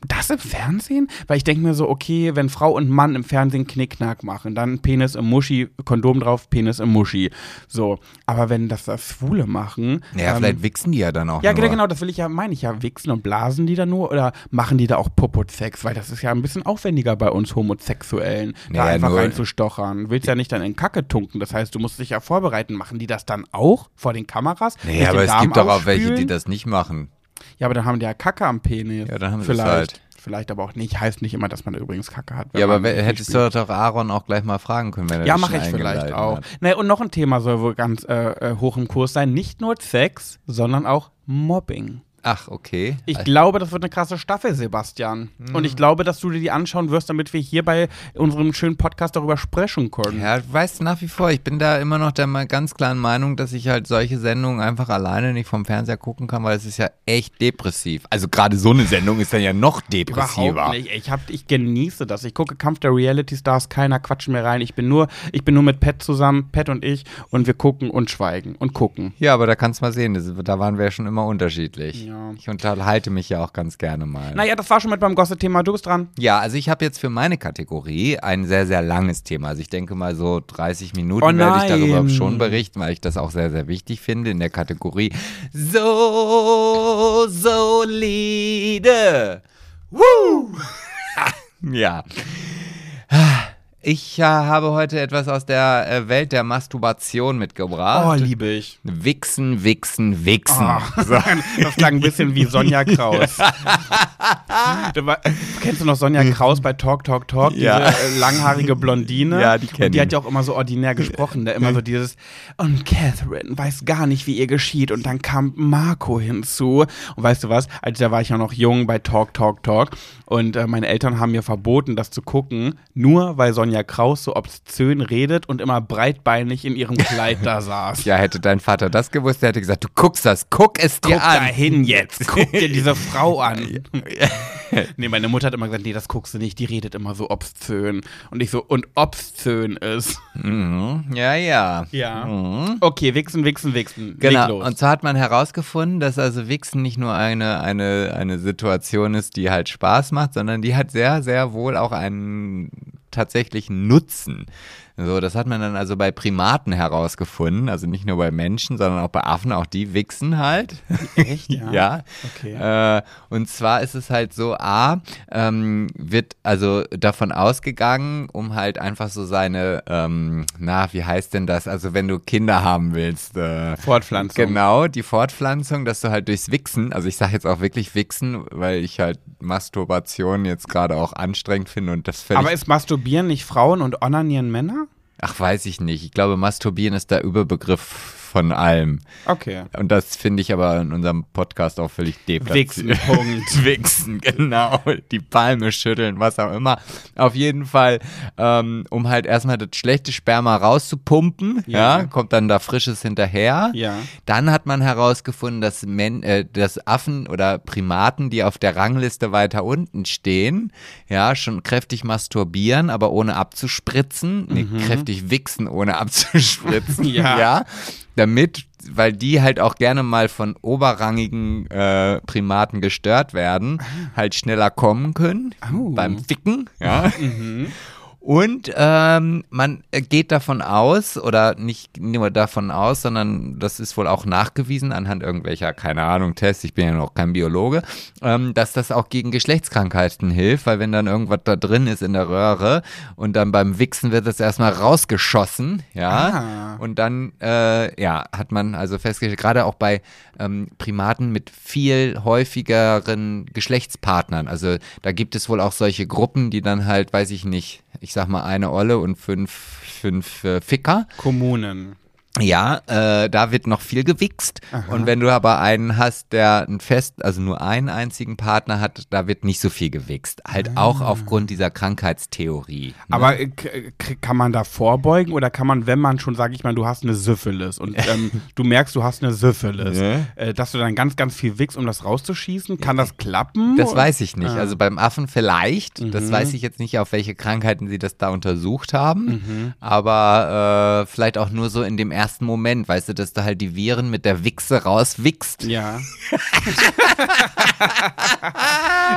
Das im Fernsehen? Weil ich denke mir so, okay, wenn Frau und Mann im Fernsehen Knickknack machen, dann Penis im Muschi, Kondom drauf, Penis im Muschi. So. Aber wenn das da Schwule machen. naja, ähm, vielleicht wichsen die ja dann auch ja, nur. genau, genau, das will ich ja, meine ich ja. Wichsen und blasen die da nur oder machen die da auch Popo-Sex? Weil das ist ja ein bisschen aufwendiger bei uns Homosexuellen, da Naja, einfach nur- reinzustochern. Willst ja nicht dann in Kacke tunken. Das heißt, du musst dich ja vorbereiten. Machen die das dann auch vor den Kameras? Nee, Sich aber es gibt doch auch welche, die das nicht machen. Ja, aber dann haben die ja Kacke am Penis. Ja, dann haben sie Vielleicht. halt. Vielleicht aber auch nicht. Heißt nicht immer, dass man übrigens Kacke hat. Ja, aber hättest spielt. du doch Aaron auch gleich mal fragen können, wenn er Ja, mache ich vielleicht auch. Hat. Ne, und noch ein Thema soll wohl ganz äh, äh, hoch im Kurs sein. Nicht nur Sex, sondern auch Mobbing. Ach, okay. Ich glaube, das wird eine krasse Staffel, Sebastian. Und ich glaube, dass du dir die anschauen wirst, damit wir hier bei unserem schönen Podcast darüber sprechen können. Ja, du weißt nach wie vor, ich bin da immer noch der mal ganz klaren Meinung, dass ich halt solche Sendungen einfach alleine nicht vom Fernseher gucken kann, weil es ist ja echt depressiv. Also gerade so eine Sendung ist dann ja noch depressiver. Überhaupt nicht. Ich, hab, ich genieße das. Ich gucke Kampf der Reality Stars, keiner quatscht mehr rein. Ich bin nur, ich bin nur mit Pat zusammen, Pat und ich, und wir gucken und schweigen und gucken. Ja, aber da kannst du mal sehen, da waren wir ja schon immer unterschiedlich. Ja. Ich unterhalte mich ja auch ganz gerne mal. Naja, das war schon mit meinem Gossip-Thema. Du bist dran. Ja, also ich habe jetzt für meine Kategorie ein sehr, sehr langes Thema. Also ich denke mal so 30 Minuten Oh werde ich darüber schon berichten, weil ich das auch sehr, sehr wichtig finde in der Kategorie So solide. Woo! [LAUGHS] ja. Ich äh, habe heute etwas aus der äh, Welt der Masturbation mitgebracht. Oh, liebe ich. Wichsen, wichsen, wichsen. Oh, [LAUGHS] das klang ein bisschen wie Sonja Kraus. [LAUGHS] War, kennst du noch Sonja Kraus bei Talk, Talk, Talk? Ja. Diese äh, langhaarige Blondine. Ja, die kenn Und die hat ja auch immer so ordinär gesprochen. Da immer so dieses, und Catherine weiß gar nicht, wie ihr geschieht. Und dann kam Marco hinzu. Und weißt du was? Also da war ich ja noch jung bei Talk, Talk, Talk. Und äh, meine Eltern haben mir verboten, das zu gucken, nur weil Sonja Kraus so obszön redet und immer breitbeinig in ihrem Kleid da saß. Ja, hätte dein Vater das gewusst, der hätte gesagt, du guckst das, guck es dir Guck an. dahin jetzt, [LAUGHS] guck dir diese Frau an. [LAUGHS] nee, meine Mutter hat immer gesagt, nee, das guckst du nicht, die redet immer so obszön. Und ich so, und obszön ist. Mhm. Ja, ja. Ja. Mhm. Okay, wichsen, wichsen, wichsen. Genau. los. Und so hat man herausgefunden, dass also Wichsen nicht nur eine, eine, eine Situation ist, die halt Spaß macht, sondern die hat sehr, sehr wohl auch einen tatsächlichen Nutzen. So, das hat man dann also bei Primaten herausgefunden, also nicht nur bei Menschen, sondern auch bei Affen, auch die wichsen halt. Echt? [LAUGHS] Ja. ja. Okay. Äh, und zwar ist es halt so, A, ähm, wird also davon ausgegangen, um halt einfach so seine, ähm, na, wie heißt denn das? Also wenn du Kinder haben willst. Äh, Fortpflanzung. Genau, die Fortpflanzung, dass du halt durchs Wichsen, also ich sage jetzt auch wirklich Wichsen, weil ich halt Masturbation jetzt gerade auch anstrengend finde und das völlig Aber ist Masturbieren nicht Frauen und Onanieren Männer? Ach, weiß ich nicht. Ich glaube, Masturbieren ist der Überbegriff von allem. Okay. Und das finde ich aber in unserem Podcast auch völlig deplatziert. Wichsen, [LAUGHS] Punkt. Wichsen, genau. Die Palme schütteln, was auch immer. Auf jeden Fall, ähm, um halt erstmal das schlechte Sperma rauszupumpen, ja. Ja. kommt dann da frisches hinterher. Ja. Dann hat man herausgefunden, dass, Men äh, dass Affen oder Primaten, die auf der Rangliste weiter unten stehen, ja, schon kräftig masturbieren, aber ohne abzuspritzen. Nee, kräftig wichsen, ohne abzuspritzen. [LAUGHS] Ja. ja. Damit, weil die halt auch gerne mal von oberrangigen äh, Primaten gestört werden, halt schneller kommen können Oh. beim Ficken. Ja. Und ähm, man geht davon aus, oder nicht nur davon aus, sondern das ist wohl auch nachgewiesen anhand irgendwelcher, keine Ahnung, Tests, ich bin ja noch kein Biologe, ähm, dass das auch gegen Geschlechtskrankheiten hilft, weil wenn dann irgendwas da drin ist in der Röhre und dann beim Wichsen wird das erstmal rausgeschossen, ja, Ah. und dann, äh, ja, hat man also festgestellt, gerade auch bei ähm, Primaten mit viel häufigeren Geschlechtspartnern, also da gibt es wohl auch solche Gruppen, die dann halt, weiß ich nicht, ich sag mal eine Olle und fünf, fünf äh, Ficker. Kommunen. Ja, äh, da wird noch viel gewichst. Und wenn du aber einen hast, der ein fest, also nur einen einzigen Partner hat, da wird nicht so viel gewichst. Halt auch aufgrund dieser Krankheitstheorie. ne? Aber äh, kann man da vorbeugen oder kann man, wenn man schon, sag ich mal, du hast eine Syphilis und ähm, [LAUGHS] du merkst, du hast eine Syphilis, Ja. äh, dass du dann ganz, ganz viel wichst, um das rauszuschießen? Kann das klappen? Das weiß ich nicht. Ah. Also beim Affen vielleicht. Mhm. Das weiß ich jetzt nicht, auf welche Krankheiten sie das da untersucht haben. Mhm. Aber äh, vielleicht auch nur so in dem ersten Moment. Weißt du, dass du halt die Viren mit der Wichse rauswichst. Ja. [LAUGHS]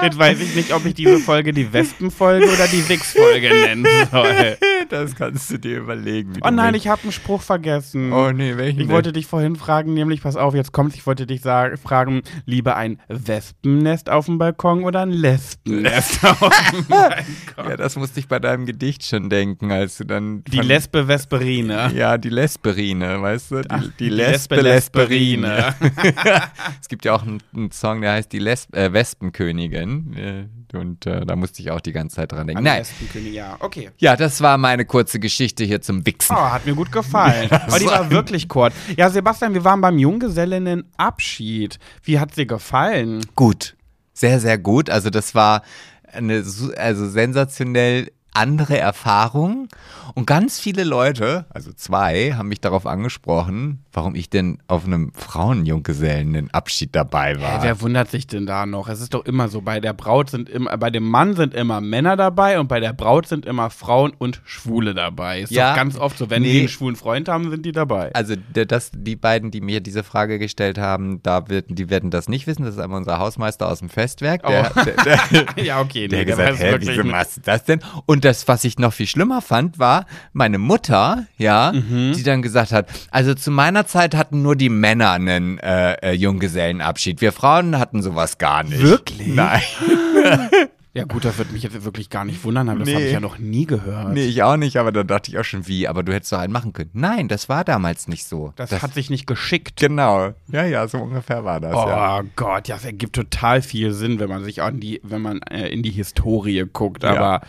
Jetzt weiß ich nicht, ob ich diese Folge die Wespenfolge oder die Wix-Folge nennen soll. Das kannst du dir überlegen. Oh nein, ich habe einen Spruch vergessen. Oh nee, welchen? Ich wollte dich vorhin fragen, nämlich, pass auf, jetzt kommt's, ich wollte dich fragen, lieber ein Wespennest auf dem Balkon oder ein Lesbennest [LAUGHS] auf dem Balkon? Ja, das musste ich bei deinem Gedicht schon denken, als du dann. Die Lesbe Vesperine. Ja, die Lesberine, weißt du? Die, Ach, die Lesbe Lesbe Lesberine. es gibt ja auch einen, einen Song, der heißt die Lesb äh, Wespenkönigin. Äh, und äh, da musste ich auch die ganze Zeit dran denken. An Nein. Wespenkönig, ja. Okay. Ja, das war meine kurze Geschichte hier zum Wichsen. Oh, hat mir gut gefallen. [LAUGHS] Aber die war wirklich kurz. Ja, Sebastian, wir waren beim Junggesellinnenabschied. Wie hat dir gefallen? Gut. Sehr, sehr gut. Also das war eine also sensationell andere Erfahrung. Und ganz viele Leute, also zwei, haben mich darauf angesprochen, warum ich denn auf einem Frauenjunggesellenabschied dabei war. Hä, wer wundert sich denn da noch? Es ist doch immer so, bei der Braut sind immer, bei dem Mann sind immer Männer dabei und bei der Braut sind immer Frauen und Schwule dabei. Ist Ja. doch ganz oft so, wenn Nee. die einen schwulen Freund haben, sind die dabei. Also der- das, die beiden, die mir diese Frage gestellt haben, da wird, die werden das nicht wissen. Das ist einmal unser Hausmeister aus dem Festwerk, der, Oh. der, der, [LAUGHS] ja, okay, der nee, gesagt, weiß hä, wirklich wieso machst du das denn? Und das, was ich noch viel schlimmer fand, war meine Mutter, ja, Mhm. die dann gesagt hat, also zu meiner Zeit hatten nur die Männer einen äh, äh, Junggesellenabschied. Wir Frauen hatten sowas gar nicht. Wirklich? Nein. [LAUGHS] Ja gut, das wird mich jetzt wirklich gar nicht wundern, aber das Nee. habe ich ja noch nie gehört. Nee, ich auch nicht, aber dann dachte ich auch schon, wie? Aber du hättest doch einen machen können. Nein, das war damals nicht so. Das, hat sich nicht geschickt. Genau. Ja, ja, so ungefähr war das, Oh ja. Gott, ja, es ergibt total viel Sinn, wenn man sich an die, wenn man äh, in die Historie guckt. Ja.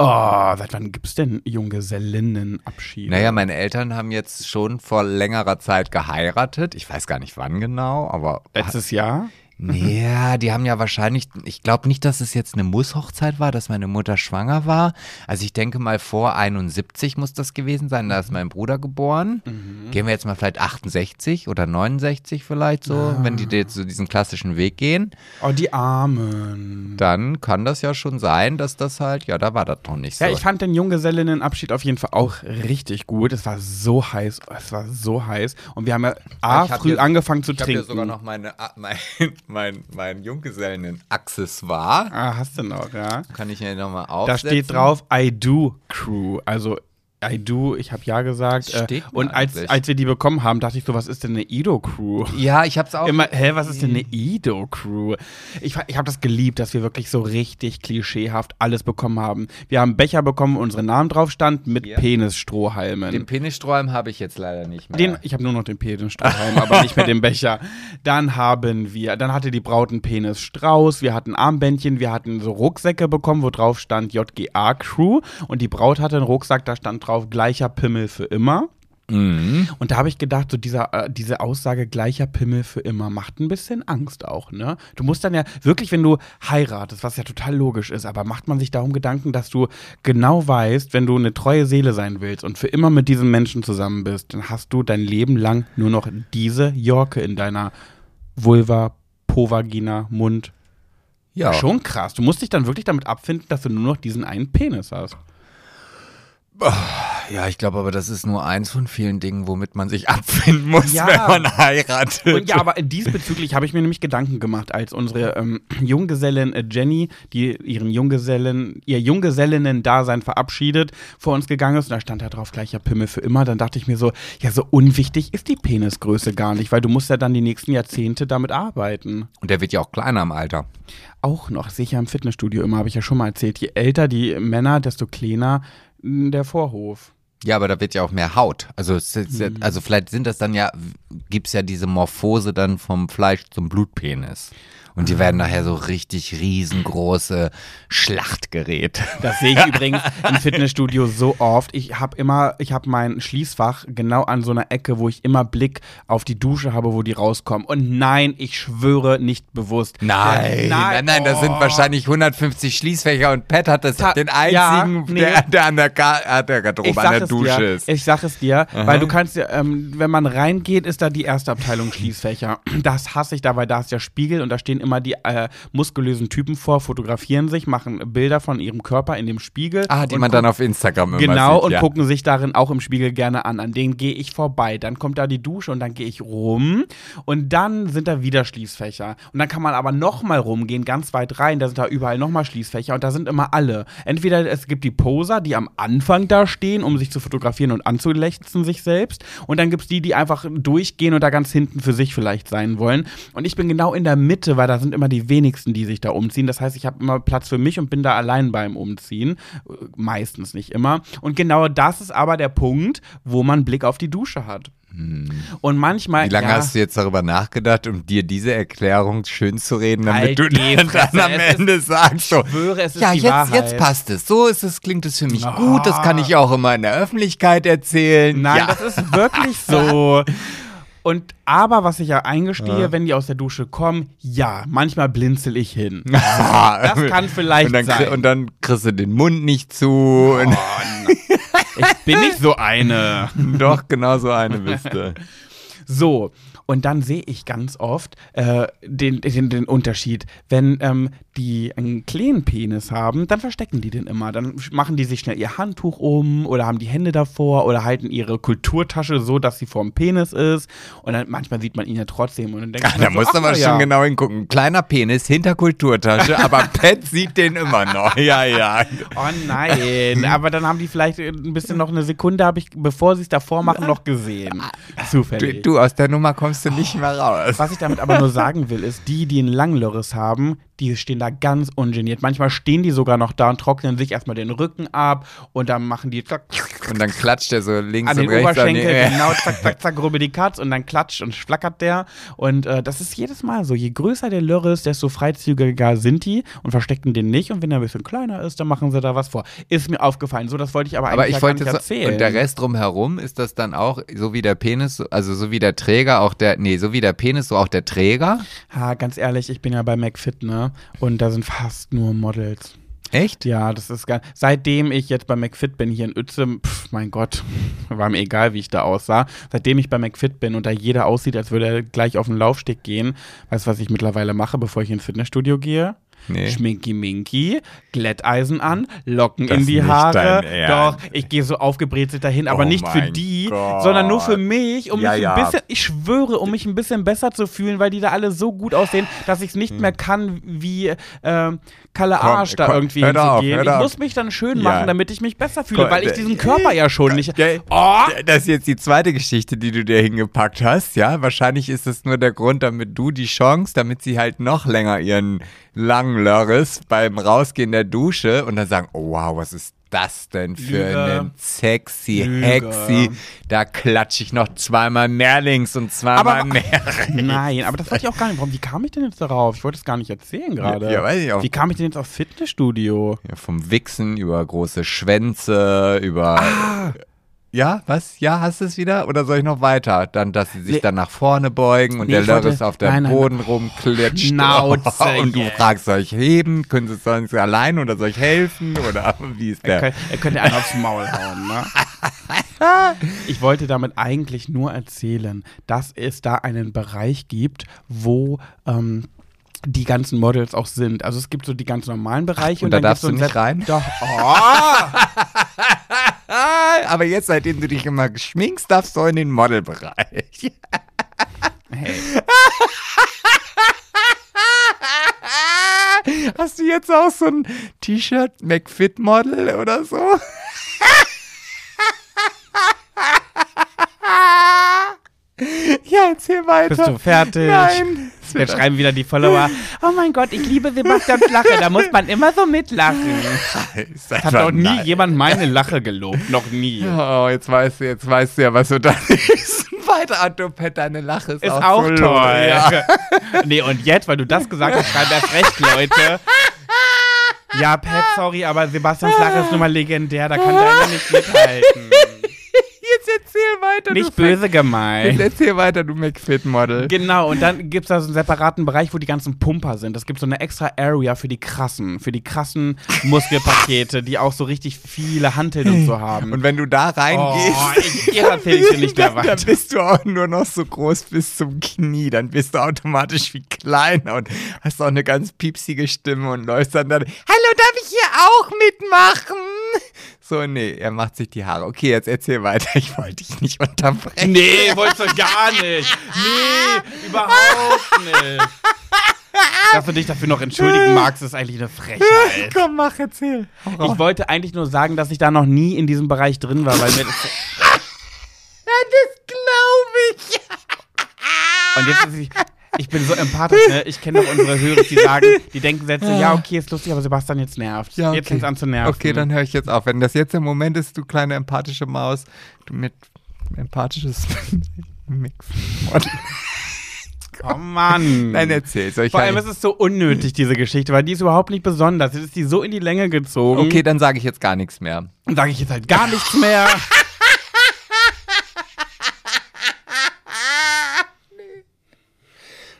Oh, seit wann gibt's denn Junggesellinnenabschiede? Naja, meine Eltern haben jetzt schon vor längerer Zeit geheiratet. Ich weiß gar nicht wann genau, aber. letztes Jahr. [LAUGHS] Ja, die haben ja wahrscheinlich, ich glaube nicht, dass es jetzt eine Muss-Hochzeit war, dass meine Mutter schwanger war. Also ich denke mal vor 71 muss das gewesen sein, da ist mein Bruder geboren. Gehen wir jetzt mal vielleicht 68 oder 69 vielleicht so, wenn die jetzt so diesen klassischen Weg gehen. Oh, die Armen. Dann kann das ja schon sein, dass das halt, ja, da war das noch nicht so. Ja, ich fand den Junggesellinnenabschied auf jeden Fall auch richtig gut. Es war so heiß, es war so heiß. Und wir haben ja A, Ich hab früh hier- angefangen zu ich habe trinken. ja sogar noch meine, mein, mein, mein Junggesellen-Accessoire. ah, hast du noch, ja. Kann ich ja nochmal Da aufsetzen. steht drauf I do Crew. Also I do, ich habe ja gesagt. Äh, und als, eigentlich. als wir die bekommen haben, dachte ich so, was ist denn eine Ido-Crew? Ja, ich hab's auch. Immer, hä, was ist denn eine Ido-Crew? Ich, ich habe das geliebt, dass wir wirklich so richtig klischeehaft alles bekommen haben. Wir haben Becher bekommen, wo unsere Namen drauf standen, mit Hier. Penisstrohhalmen. Den Penisstrohhalm habe ich jetzt leider nicht mehr. Den, ich habe nur noch den Penisstrohhalm, aber nicht mehr den Becher. Dann haben wir, dann hatte die Braut einen Penisstrauß, wir hatten Armbändchen, wir hatten so Rucksäcke bekommen, wo drauf stand JGA Crew und die Braut hatte einen Rucksack, da stand drauf gleicher Pimmel für immer. Mhm. Und da habe ich gedacht, so dieser, äh, diese Aussage gleicher Pimmel für immer macht ein bisschen Angst auch, ne? Du musst dann ja wirklich, wenn du heiratest, was ja total logisch ist, aber macht man sich darum Gedanken, dass du genau weißt, wenn du eine treue Seele sein willst und für immer mit diesem Menschen zusammen bist, dann hast du dein Leben lang nur noch diese Jorke in deiner Vulva, Po-Vagina, Mund. Ja. Schon krass. Du musst dich dann wirklich damit abfinden, dass du nur noch diesen einen Penis hast. Ja, ich glaube aber, das ist nur eins von vielen Dingen, womit man sich [LAUGHS] abfinden muss, Ja. wenn man heiratet. Und ja, aber diesbezüglich habe ich mir nämlich Gedanken gemacht, als unsere ähm, Junggesellin äh, Jenny, die ihren Junggesellen, ihr Junggesellinnen-Dasein verabschiedet, vor uns gegangen ist und da stand da drauf gleicher Pimmel für immer. Dann dachte ich mir so, ja, so unwichtig ist die Penisgröße gar nicht, weil du musst ja dann die nächsten Jahrzehnte damit arbeiten. Und der wird ja auch kleiner im Alter. Auch noch, sicher im Fitnessstudio immer, habe ich ja schon mal erzählt. Je älter die Männer, desto kleiner der Vorhof. Ja, aber da wird ja auch mehr Haut. Also, es ja- Mhm. also vielleicht sind das dann ja, gibt's ja diese Morphose dann vom Fleisch zum Blutpenis. Und die werden nachher so richtig riesengroße Schlachtgerät. [LAUGHS] Das sehe ich übrigens im Fitnessstudio so oft. Ich habe immer, ich habe mein Schließfach genau an so einer Ecke, wo ich immer Blick auf die Dusche habe, wo die rauskommen. Und nein, ich schwöre nicht bewusst. Nein, nein, nein, das sind oh. wahrscheinlich 150 Schließfächer und Pat hat das Ta- den ja, einzigen, nee. der, der an der, an der Ich Garderobe, an der es Dusche dir, ist. ich sag es dir, weil du kannst ja, ähm, wenn man reingeht, ist da die erste Abteilung Schließfächer. Das hasse ich da, weil da ist der Spiegel und da stehen immer die äh, muskulösen Typen vor, fotografieren sich, machen Bilder von ihrem Körper in dem Spiegel. Ah, die man dann auf Instagram immer Genau, sieht. und ja. gucken sich darin auch im Spiegel gerne an. An denen gehe ich vorbei. Dann kommt da die Dusche und dann gehe ich rum. Und dann sind da wieder Schließfächer. Und dann kann man aber nochmal rumgehen, ganz weit rein. Da sind da überall nochmal Schließfächer. Und da sind immer alle. Entweder es gibt die Poser, die am Anfang da stehen, um sich zu fotografieren und anzulächzen sich selbst. Und dann gibt es die, die einfach durchgehen und da ganz hinten für sich vielleicht sein wollen. Und ich bin genau in der Mitte, weil da sind immer die wenigsten, die sich da umziehen. Das heißt, ich habe immer Platz für mich und bin da allein beim Umziehen. Äh, Meistens nicht immer. Und genau das ist aber der Punkt, wo man Blick auf die Dusche hat. Und manchmal. Hm. Wie lange ja, hast du jetzt darüber nachgedacht, um dir diese Erklärung schön zu reden, damit Halt du dann, am es ist- Ende sagst so, Ich schwöre, es ist ja, die jetzt, Wahrheit. jetzt passt es. So ist es, klingt es für mich Oh. gut. Das kann ich auch immer in der Öffentlichkeit erzählen. Nein, ja. das ist wirklich [LAUGHS] so. Und aber was ich ja eingestehe, wenn die aus der Dusche kommen, ja, manchmal blinzel ich hin. [LAUGHS] Das kann vielleicht und dann, sein. Und dann kriegst du den Mund nicht zu. Oh, ich bin nicht so eine. [LAUGHS] doch, genau so eine bist du. [LAUGHS] So, und dann sehe ich ganz oft äh, den, den, den Unterschied. Wenn ähm, die einen kleinen Penis haben, dann verstecken die den immer. Dann machen die sich schnell ihr Handtuch um oder haben die Hände davor oder halten ihre Kulturtasche so, dass sie vorm Penis ist. Und dann manchmal sieht man ihn ja trotzdem. Und dann denkt man Da so, du aber na schon ja. genau hingucken. Kleiner Penis hinter Kulturtasche, [LAUGHS] aber Pet sieht den immer noch. Ja, ja. Oh nein, aber dann haben die vielleicht ein bisschen noch eine Sekunde, habe ich, bevor sie es davor machen, noch gesehen. Du, Zufällig. du, aus der Nummer kommst du nicht mehr raus. Was ich damit aber nur [LAUGHS] sagen will, ist, die, die einen Langlöris haben, die stehen da ganz ungeniert. Manchmal stehen die sogar noch da und trocknen sich erstmal den Rücken ab und dann machen die zack, Und dann klatscht er so links an und den rechts. Oberschenkel, an die- genau, zack, zack, zack, rubbel die Katz und dann klatscht und flackert der. Und äh, das ist jedes Mal so. Je größer der Lörr ist, desto freizügiger sind die und verstecken den nicht. Und wenn er ein bisschen kleiner ist, dann machen sie da was vor. Ist mir aufgefallen. So, das wollte ich aber eigentlich Aber ich ja wollte gar nicht so, erzählen. und der Rest drumherum ist das dann auch so wie der Penis, also so wie der Träger, auch der, nee, so wie der Penis, so auch der Träger. Ha, ganz ehrlich, ich bin ja bei McFit, ne? Und da sind fast nur Models. Echt? Ja, das ist gar. Seitdem ich jetzt bei McFit bin hier in Utzem, pf, mein Gott, [LAUGHS] war mir egal, wie ich da aussah. Seitdem ich bei McFit bin und da jeder aussieht, als würde er gleich auf den Laufsteg gehen, weißt du, was ich mittlerweile mache, bevor ich ins Fitnessstudio gehe? Nee. Schminky Minky, Glätteisen an, Locken Das in die Haare. Doch, ich gehe so aufgebrezelt dahin, aber Oh nicht für die, Gott. sondern nur für mich, um Ja, mich ja. ein bisschen, ich schwöre, um mich ein bisschen besser zu fühlen, weil die da alle so gut aussehen, dass ich es nicht mehr kann, wie ähm, Kalle Arsch da komm, irgendwie hör doch auf, hinzugehen. hör Ich muss mich dann schön Ja. machen, damit ich mich besser fühle, Komm, weil ich äh, diesen Körper ja schon nicht. Oh! Das ist jetzt die zweite Geschichte, die du dir hingepackt hast, ja. Wahrscheinlich ist es nur der Grund, damit du die Chance, damit sie halt noch länger ihren langen Lörres beim Rausgehen der Dusche und dann sagen, oh wow, was ist das denn für Lüge. einen sexy Lüge. Hexi? Da klatsche ich noch zweimal mehr links und zweimal Aber- mehr rechts. Nein, aber das wollte ich auch gar nicht. Warum, wie kam ich denn jetzt darauf? Ich wollte es gar nicht erzählen gerade. Ja, weiß ich auch. Wie kam ich denn jetzt aufs Fitnessstudio? Ja, vom Wichsen über große Schwänze, über. Ah. Ja, was? Ja, hast du es wieder? Oder soll ich noch weiter? Dann, dass sie sich Nee. dann nach vorne beugen und Nee, der Lörres auf dem Boden rumklitscht. Schnauze und du fragst, soll ich heben? Können sie sonst allein oder soll ich helfen? Oder [LAUGHS] wie ist Er der? könnte, er könnte einen aufs Maul hauen, ne? [LAUGHS] Ich wollte damit eigentlich nur erzählen, dass es da einen Bereich gibt, wo ähm, die ganzen Models auch sind. Also es gibt so die ganz normalen Bereiche und da dann darfst du nicht ein rein? Doch. Oh, [LAUGHS] aber jetzt, seitdem du dich immer schminkst, darfst du in den Modelbereich. hey. Hast du jetzt auch so ein T-Shirt McFit-Model oder so? [LAUGHS] Ja, erzähl weiter. Bist du fertig? Nein. Wir wird- schreiben wieder die Follower. Oh mein Gott, ich liebe Sebastians Lache. Da muss man immer so mitlachen. [LAUGHS] Ist Hat noch nie nein. jemand meine Lache gelobt. Noch nie. Oh, jetzt weißt du, jetzt weißt du ja, was du da ist. Weiter, Antopet, deine Lache ist, Ist auch, auch so toll. Ja. [LAUGHS] nee, und jetzt, weil du das gesagt hast, schreiben erst recht Leute. Ja, Pat, sorry, aber Sebastians Lache ist nun mal legendär, da kann deiner nicht mithalten. Jetzt weiter. Nicht böse Jetzt gemeint. [LAUGHS] erzähl weiter, du McFit-Model. Genau, und dann gibt es da so einen separaten Bereich, wo die ganzen Pumper sind. Es gibt so eine extra Area für die krassen, für die krassen [LAUGHS] Muskelpakete, die auch so richtig viele Hanteln und so haben. Und wenn du da reingehst, oh, ich, jetzt ich dir nicht mehr [LAUGHS] dann, weiter. dann bist du auch nur noch so groß bis zum Knie. Dann bist du automatisch wie kleiner und hast auch eine ganz piepsige Stimme und läufst dann dann, hallo, darf ich hier auch mitmachen? [LAUGHS] So, nee, er macht sich die Haare. Okay, jetzt erzähl weiter. Ich wollte dich nicht unterbrechen. Nee, wolltest du gar nicht. Nee, überhaupt nicht. [LAUGHS] Dass du dich dafür noch entschuldigen magst, ist eigentlich eine Frechheit. [LAUGHS] Komm, mach, erzähl. Hau. Ich wollte eigentlich nur sagen, dass ich da noch nie in diesem Bereich drin war, weil mir das das glaube ich. Und jetzt ist ich, ich bin so empathisch, ne? Ich kenne doch unsere Hörer, die sagen, die denken jetzt so, ja, okay, ist lustig, aber Sebastian jetzt nervt. Ja, Jetzt okay. fängt an zu nerven. Okay, dann höre ich jetzt auf. Wenn das jetzt der Moment ist, du kleine empathische Maus, du mit empathisches [LAUGHS] Mix. Oh Mann. Nein, erzähl. Soll ich Vor allem halt- ist es so unnötig, diese Geschichte, weil die ist überhaupt nicht besonders. Jetzt ist die so in die Länge gezogen. Okay, dann sage ich jetzt gar nichts mehr. Dann sage ich jetzt halt gar nichts mehr. [LAUGHS]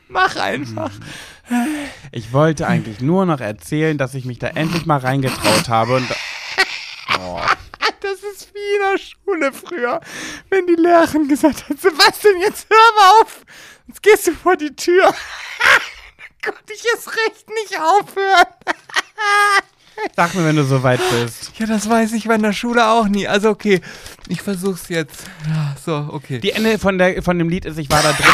Mach einfach. Ich wollte eigentlich nur noch erzählen, dass ich mich da endlich mal reingetraut habe. Und oh. [LAUGHS] Das ist wie in der Schule früher, wenn die Lehrerin gesagt hat, Sebastian, jetzt hör mal auf, jetzt gehst du vor die Tür. [LAUGHS] Dann konnte ich es recht nicht aufhören. [LAUGHS] Sag mir, wenn du soweit bist. Ja, das weiß ich bei der Schule auch nie. Also okay, ich versuch's jetzt. Ja, so, okay. Die Ende von, der, von dem Lied ist, ich war da drin.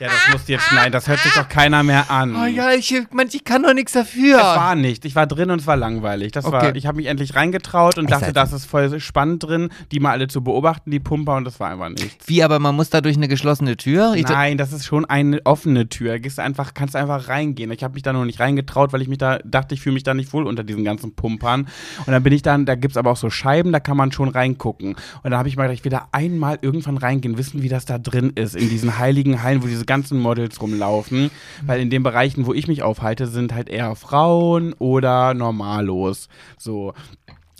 Ja, das musst du jetzt schneiden. Das hört sich doch keiner mehr an. Oh ja, ich, man, ich kann doch nichts dafür. Es war nicht. Ich war drin und es war langweilig. Das Okay. war, ich habe mich endlich reingetraut und Ich dachte, das ist voll spannend drin, die mal alle zu beobachten, die Pumper, und das war einfach nichts. Wie, aber man muss da durch eine geschlossene Tür? Ich, Nein, das ist schon eine offene Tür. Da gehst du einfach, kannst einfach reingehen. Ich habe mich da noch nicht reingetraut, weil ich mich da dachte, ich fühle mich da nicht wohl unter diesen ganzen Pumpern. Und dann bin ich dann, da gibt's aber auch so Scheiben, da kann man schon reingucken. Und da habe ich mal gedacht, ich will da einmal irgendwann reingehen, wissen, wie das da drin ist, in diesen heiligen Hallen, wo diese ganzen Models rumlaufen. Weil in den Bereichen, wo ich mich aufhalte, sind halt eher Frauen oder Normalos. So.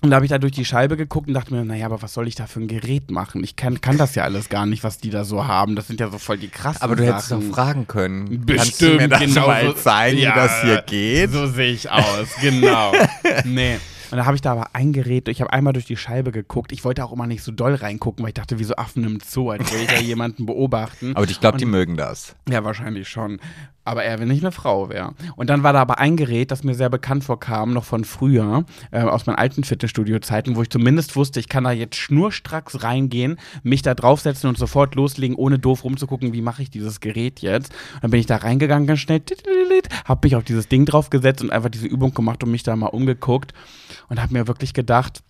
Und da habe ich da durch die Scheibe geguckt und dachte mir, naja, aber was soll ich da für ein Gerät machen? Ich kann, kann das ja alles gar nicht, was die da so haben. Das sind ja so voll die krassen aber du hättest doch Sachen. fragen können. Bestimmt, Kannst du mir das genau mal so- zeigen, Ja, wie das hier geht? So sehe ich aus, genau. [LAUGHS] nee. Und da habe ich da aber ein Gerät, ich habe einmal durch die Scheibe geguckt. Ich wollte auch immer nicht so doll reingucken, weil ich dachte, wie so Affen im Zoo, als würde ich ja [LAUGHS] jemanden beobachten. Aber ich glaube, die mögen das. Ja, wahrscheinlich schon. Aber eher, wenn ich eine Frau wäre. Und dann war da aber ein Gerät, das mir sehr bekannt vorkam, noch von früher, äh, aus meinen alten Fitnessstudio-Zeiten, wo ich zumindest wusste, ich kann da jetzt schnurstracks reingehen, mich da draufsetzen und sofort loslegen, ohne doof rumzugucken, wie mache ich dieses Gerät jetzt. Und dann bin ich da reingegangen, ganz schnell, hab mich auf dieses Ding draufgesetzt und einfach diese Übung gemacht und mich da mal umgeguckt und hab mir wirklich gedacht,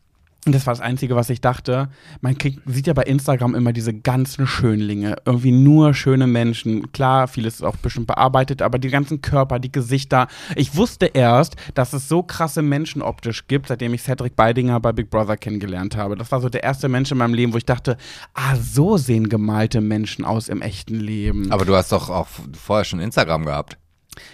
und das war das Einzige, was ich dachte. Man kriegt, sieht ja bei Instagram immer diese ganzen Schönlinge. Irgendwie nur schöne Menschen. Klar, vieles ist auch bestimmt bearbeitet, aber die ganzen Körper, die Gesichter. Ich wusste erst, dass es so krasse Menschen optisch gibt, seitdem ich Cedric Beidinger bei Big Brother kennengelernt habe. Das war so der erste Mensch in meinem Leben, wo ich dachte, ah, so sehen gemalte Menschen aus im echten Leben. Aber du hast doch auch vorher schon Instagram gehabt.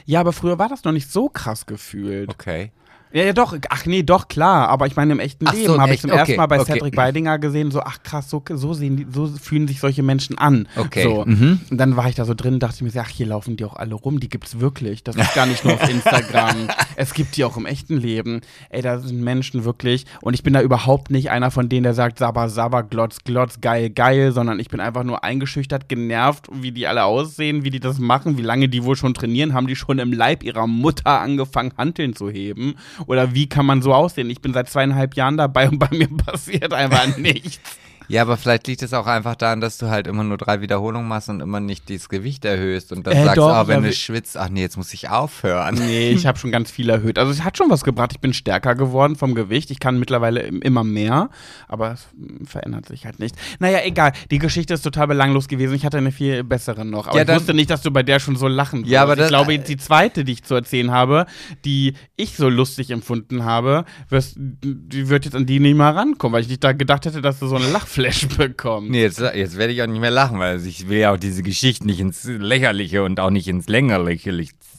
ja, aber früher war das noch nicht so krass gefühlt. Okay. Ja, ja, doch. Ach nee, doch, klar. Aber ich meine, im echten Ach so, Leben habe ich zum ersten Okay, Mal bei okay. Cedric Beidinger gesehen, so, ach krass, so, so sehen die, so fühlen sich solche Menschen an. Okay, So. mhm. Und dann war ich da so drin, dachte ich mir, so, ach, hier laufen die auch alle rum, die gibt's wirklich. Das ist gar nicht nur auf [LAUGHS] Instagram. es gibt die auch im echten Leben. Ey, da sind Menschen wirklich. Und ich bin da überhaupt nicht einer von denen, der sagt, Sabba, Sabba, Glotz, Glotz, geil, geil, sondern ich bin einfach nur eingeschüchtert, genervt, wie die alle aussehen, wie die das machen, wie lange die wohl schon trainieren. Haben die schon im Leib ihrer Mutter angefangen, Hanteln zu heben? Oder wie kann man so aussehen? Ich bin seit zweieinhalb Jahren dabei und bei mir [LAUGHS] passiert einfach nichts. Ja, aber vielleicht liegt es auch einfach daran, dass du halt immer nur drei Wiederholungen machst und immer nicht das Gewicht erhöhst und dann Äh, sagst, doch, ah, wenn ja, du schwitzt, ach nee, jetzt muss ich aufhören. Nee, ich habe schon ganz viel erhöht. Also es hat schon was gebracht. Ich bin stärker geworden vom Gewicht. Ich kann mittlerweile im- immer mehr, aber es mm, verändert sich halt nicht. Naja, egal. Die Geschichte ist total belanglos gewesen. Ich hatte eine viel bessere noch. Aber Ja, ich dann- wusste nicht, dass du bei der schon so lachen würdest. Ja, aber das- ich glaube, jetzt die zweite, die ich zu erzählen habe, die ich so lustig empfunden habe, wirst, die wird jetzt an die nicht mal rankommen, weil ich nicht da gedacht hätte, dass du so einen Lachflash bekommst. Nee, jetzt, jetzt werde ich auch nicht mehr lachen, weil ich will ja auch diese Geschichte nicht ins Lächerliche und auch nicht ins Längerliche.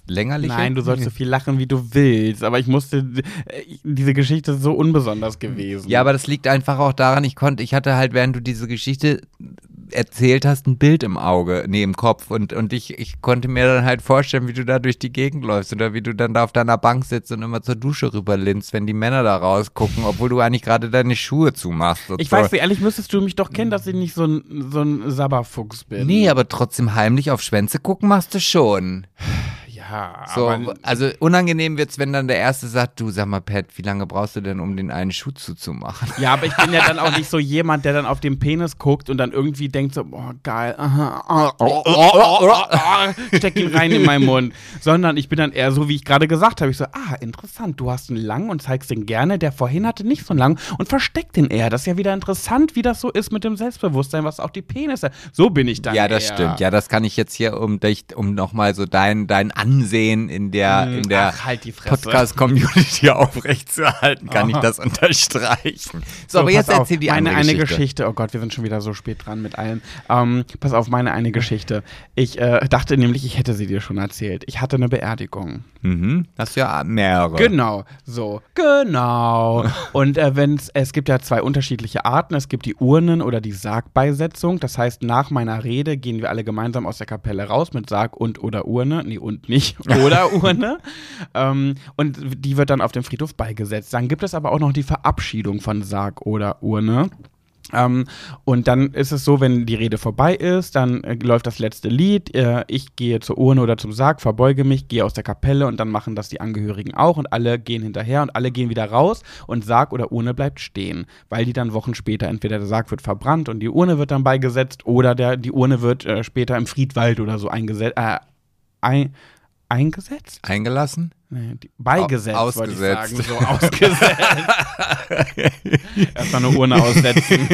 Längerliche? Nein, du sollst so viel lachen, wie du willst. Aber ich musste, äh, diese Geschichte ist so unbesonders gewesen. Ja, aber das liegt einfach auch daran, ich konnte, ich hatte halt, während du diese Geschichte erzählt hast, ein Bild im Auge, nee, im Kopf und, und ich, ich konnte mir dann halt vorstellen, wie du da durch die Gegend läufst oder wie du dann da auf deiner Bank sitzt und immer zur Dusche rüberlinst, wenn die Männer da rausgucken, obwohl du eigentlich gerade deine Schuhe zumachst. Ich so. weiß, wie ehrlich müsstest du mich doch kennen, dass ich nicht so ein, so ein Sabberfuchs bin. Nee, aber trotzdem heimlich auf Schwänze gucken machst du schon. Ja, So, aber also unangenehm wird's, wenn dann der Erste sagt, du sag mal, Pat, wie lange brauchst du denn, um den einen Schuh zuzumachen? Ja, aber ich bin ja dann auch [LAUGHS] nicht so jemand, der dann auf den Penis guckt und dann irgendwie denkt so, boah, geil, aha, [LAUGHS] oh, oh, oh, steck ihn rein in meinen Mund. Sondern ich bin dann eher so, wie ich gerade gesagt habe, ich so, ah, interessant, du hast einen lang und zeigst den gerne, der vorhin hatte nicht so einen lang und versteckt den eher. Das ist ja wieder interessant, wie das so ist mit dem Selbstbewusstsein, was auch die Penisse, so bin ich dann Ja, das eher. stimmt. Ja, das kann ich jetzt hier, um dich, um nochmal so dein, dein Ansehen in der, in der Ach, halt. Podcast-Community [LAUGHS] aufrechtzuerhalten, kann ich Aha. das unterstreichen. So, aber jetzt erzähl die meine eine Geschichte. Geschichte. Oh Gott, wir sind schon wieder so spät dran mit allem. Ähm, pass auf, meine eine Geschichte. Ich äh, dachte nämlich, ich hätte sie dir schon erzählt. Ich hatte eine Beerdigung. Mhm. Hast ja mehrere. Genau, so, genau. [LAUGHS] Und äh, wenn's, es gibt ja zwei unterschiedliche Arten. Es gibt die Urnen oder die Sargbeisetzung. Das heißt, nach meiner Rede gehen wir alle gemeinsam aus der Kapelle raus mit Sarg und oder Urne. Nee, und nicht. Oder [LAUGHS] Urne. Ähm, und die wird dann auf dem Friedhof beigesetzt. Dann gibt es aber auch noch die Verabschiedung von Sarg oder Urne. Ähm, und dann ist es so, wenn die Rede vorbei ist, dann äh, läuft das letzte Lied. Äh, ich gehe zur Urne oder zum Sarg, verbeuge mich, gehe aus der Kapelle und dann machen das die Angehörigen auch und alle gehen hinterher und alle gehen wieder raus und Sarg oder Urne bleibt stehen, weil die dann Wochen später entweder der Sarg wird verbrannt und die Urne wird dann beigesetzt oder der, die Urne wird äh, später im Friedwald oder so eingesetzt. Äh, ein, eingesetzt? Eingelassen? Nee, beigesetzt, ausgesetzt. So, ausgesetzt. [LAUGHS] Erstmal eine Urne aussetzen. [LAUGHS]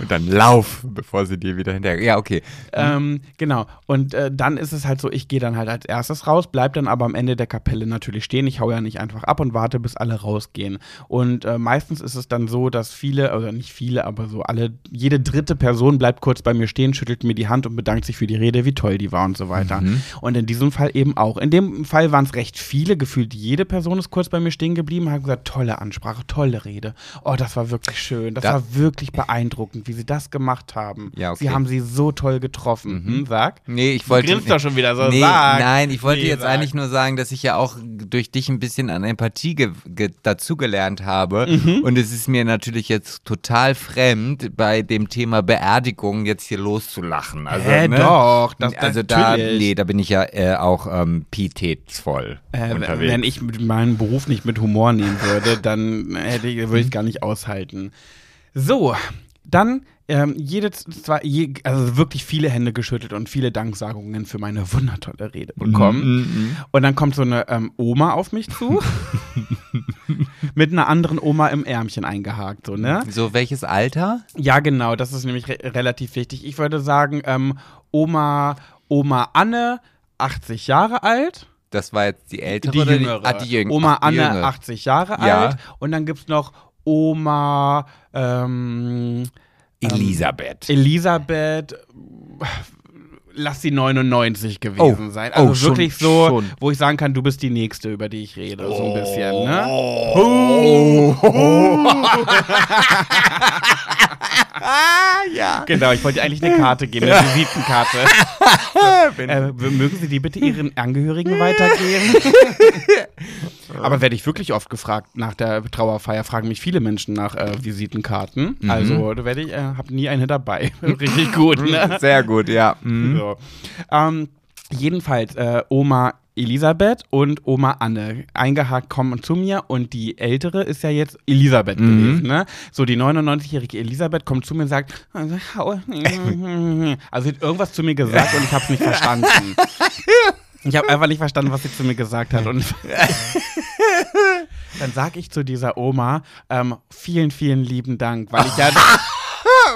Und dann lauf, bevor sie dir wieder hinterher. Ja, okay. ähm, genau. Und äh, dann ist es halt so, ich gehe dann halt als erstes raus, bleib dann aber am Ende der Kapelle natürlich stehen. Ich hau ja nicht einfach ab und warte, bis alle rausgehen. Und äh, meistens ist es dann so, dass viele, oder nicht viele, aber so alle, jede dritte Person bleibt kurz bei mir stehen, schüttelt mir die Hand und bedankt sich für die Rede, wie toll die war und so weiter. Mhm. Und in diesem Fall eben auch. In dem Fall waren es recht viele, gefühlt jede Person ist kurz bei mir stehen geblieben, hat gesagt, tolle Ansprache, tolle Rede. Oh, das war wirklich schön. Das Da- war wirklich beeindruckend, wie sie das gemacht haben. Ja, okay. Sie haben sie so toll getroffen. Hm, sag. Nee, ich wollte. Du grinst doch schon wieder so. Nee, sag. nein, ich wollte Nee, jetzt sag. eigentlich nur sagen, dass ich ja auch durch dich ein bisschen an Empathie ge ge dazugelernt habe. Mhm. Und es ist mir natürlich jetzt total fremd, bei dem Thema Beerdigung jetzt hier loszulachen. Also, Hä, ne? doch, das- also da, natürlich. nee, da bin ich ja äh, auch ähm, pietätsvoll Äh, unterwegs. wenn ich meinen Beruf nicht mit Humor nehmen würde, dann hätte ich, würde ich es gar nicht aushalten. So, dann ähm, jede zwei, je, also wirklich viele Hände geschüttelt und viele Danksagungen für meine wundertolle Rede bekommen. Mhm, Und dann kommt so eine ähm, Oma auf mich zu, [LAUGHS] mit einer anderen Oma im Ärmchen eingehakt, so, ne? so, welches Alter? Ja, genau, das ist nämlich re relativ wichtig. Ich würde sagen, ähm, Oma, Oma Anne, 80 Jahre alt. Das war jetzt die ältere Die oder jüngere. Die, ah, die jüngere. Oma Ach, die Anne, jüngere. 80 Jahre Ja. alt. Und dann gibt es noch Oma ähm, Elisabeth. Elisabeth. Lass sie 99 gewesen Oh. sein. Also Oh, schon- wirklich so, schon. wo ich sagen kann, du bist die Nächste, über die ich rede. So ein bisschen, ne? [LAUGHS] Oh. [LAUGHS] [LAUGHS] ja. Genau, ich wollte eigentlich eine Karte geben, eine Visitenkarte. [LAUGHS] äh, mögen Sie die bitte Ihren Angehörigen weitergeben? [LAUGHS] Aber werde ich wirklich oft gefragt nach der Trauerfeier, fragen mich viele Menschen nach äh, Visitenkarten. Also da werde ich, äh, habe nie eine dabei. Richtig gut, ne? Sehr gut, ja. Mhm. So. Ähm, jedenfalls, äh, Oma Elisabeth und Oma Anne eingehakt kommen zu mir und die ältere ist ja jetzt Elisabeth gewesen, ne? So, die 99-jährige Elisabeth kommt zu mir und sagt, [LAUGHS] also sie hat irgendwas zu mir gesagt und ich habe es nicht verstanden. [LAUGHS] Ich habe einfach nicht verstanden, was sie zu mir gesagt hat. Und [LAUGHS] dann sage ich zu dieser Oma, ähm, vielen, vielen lieben Dank, weil ich ja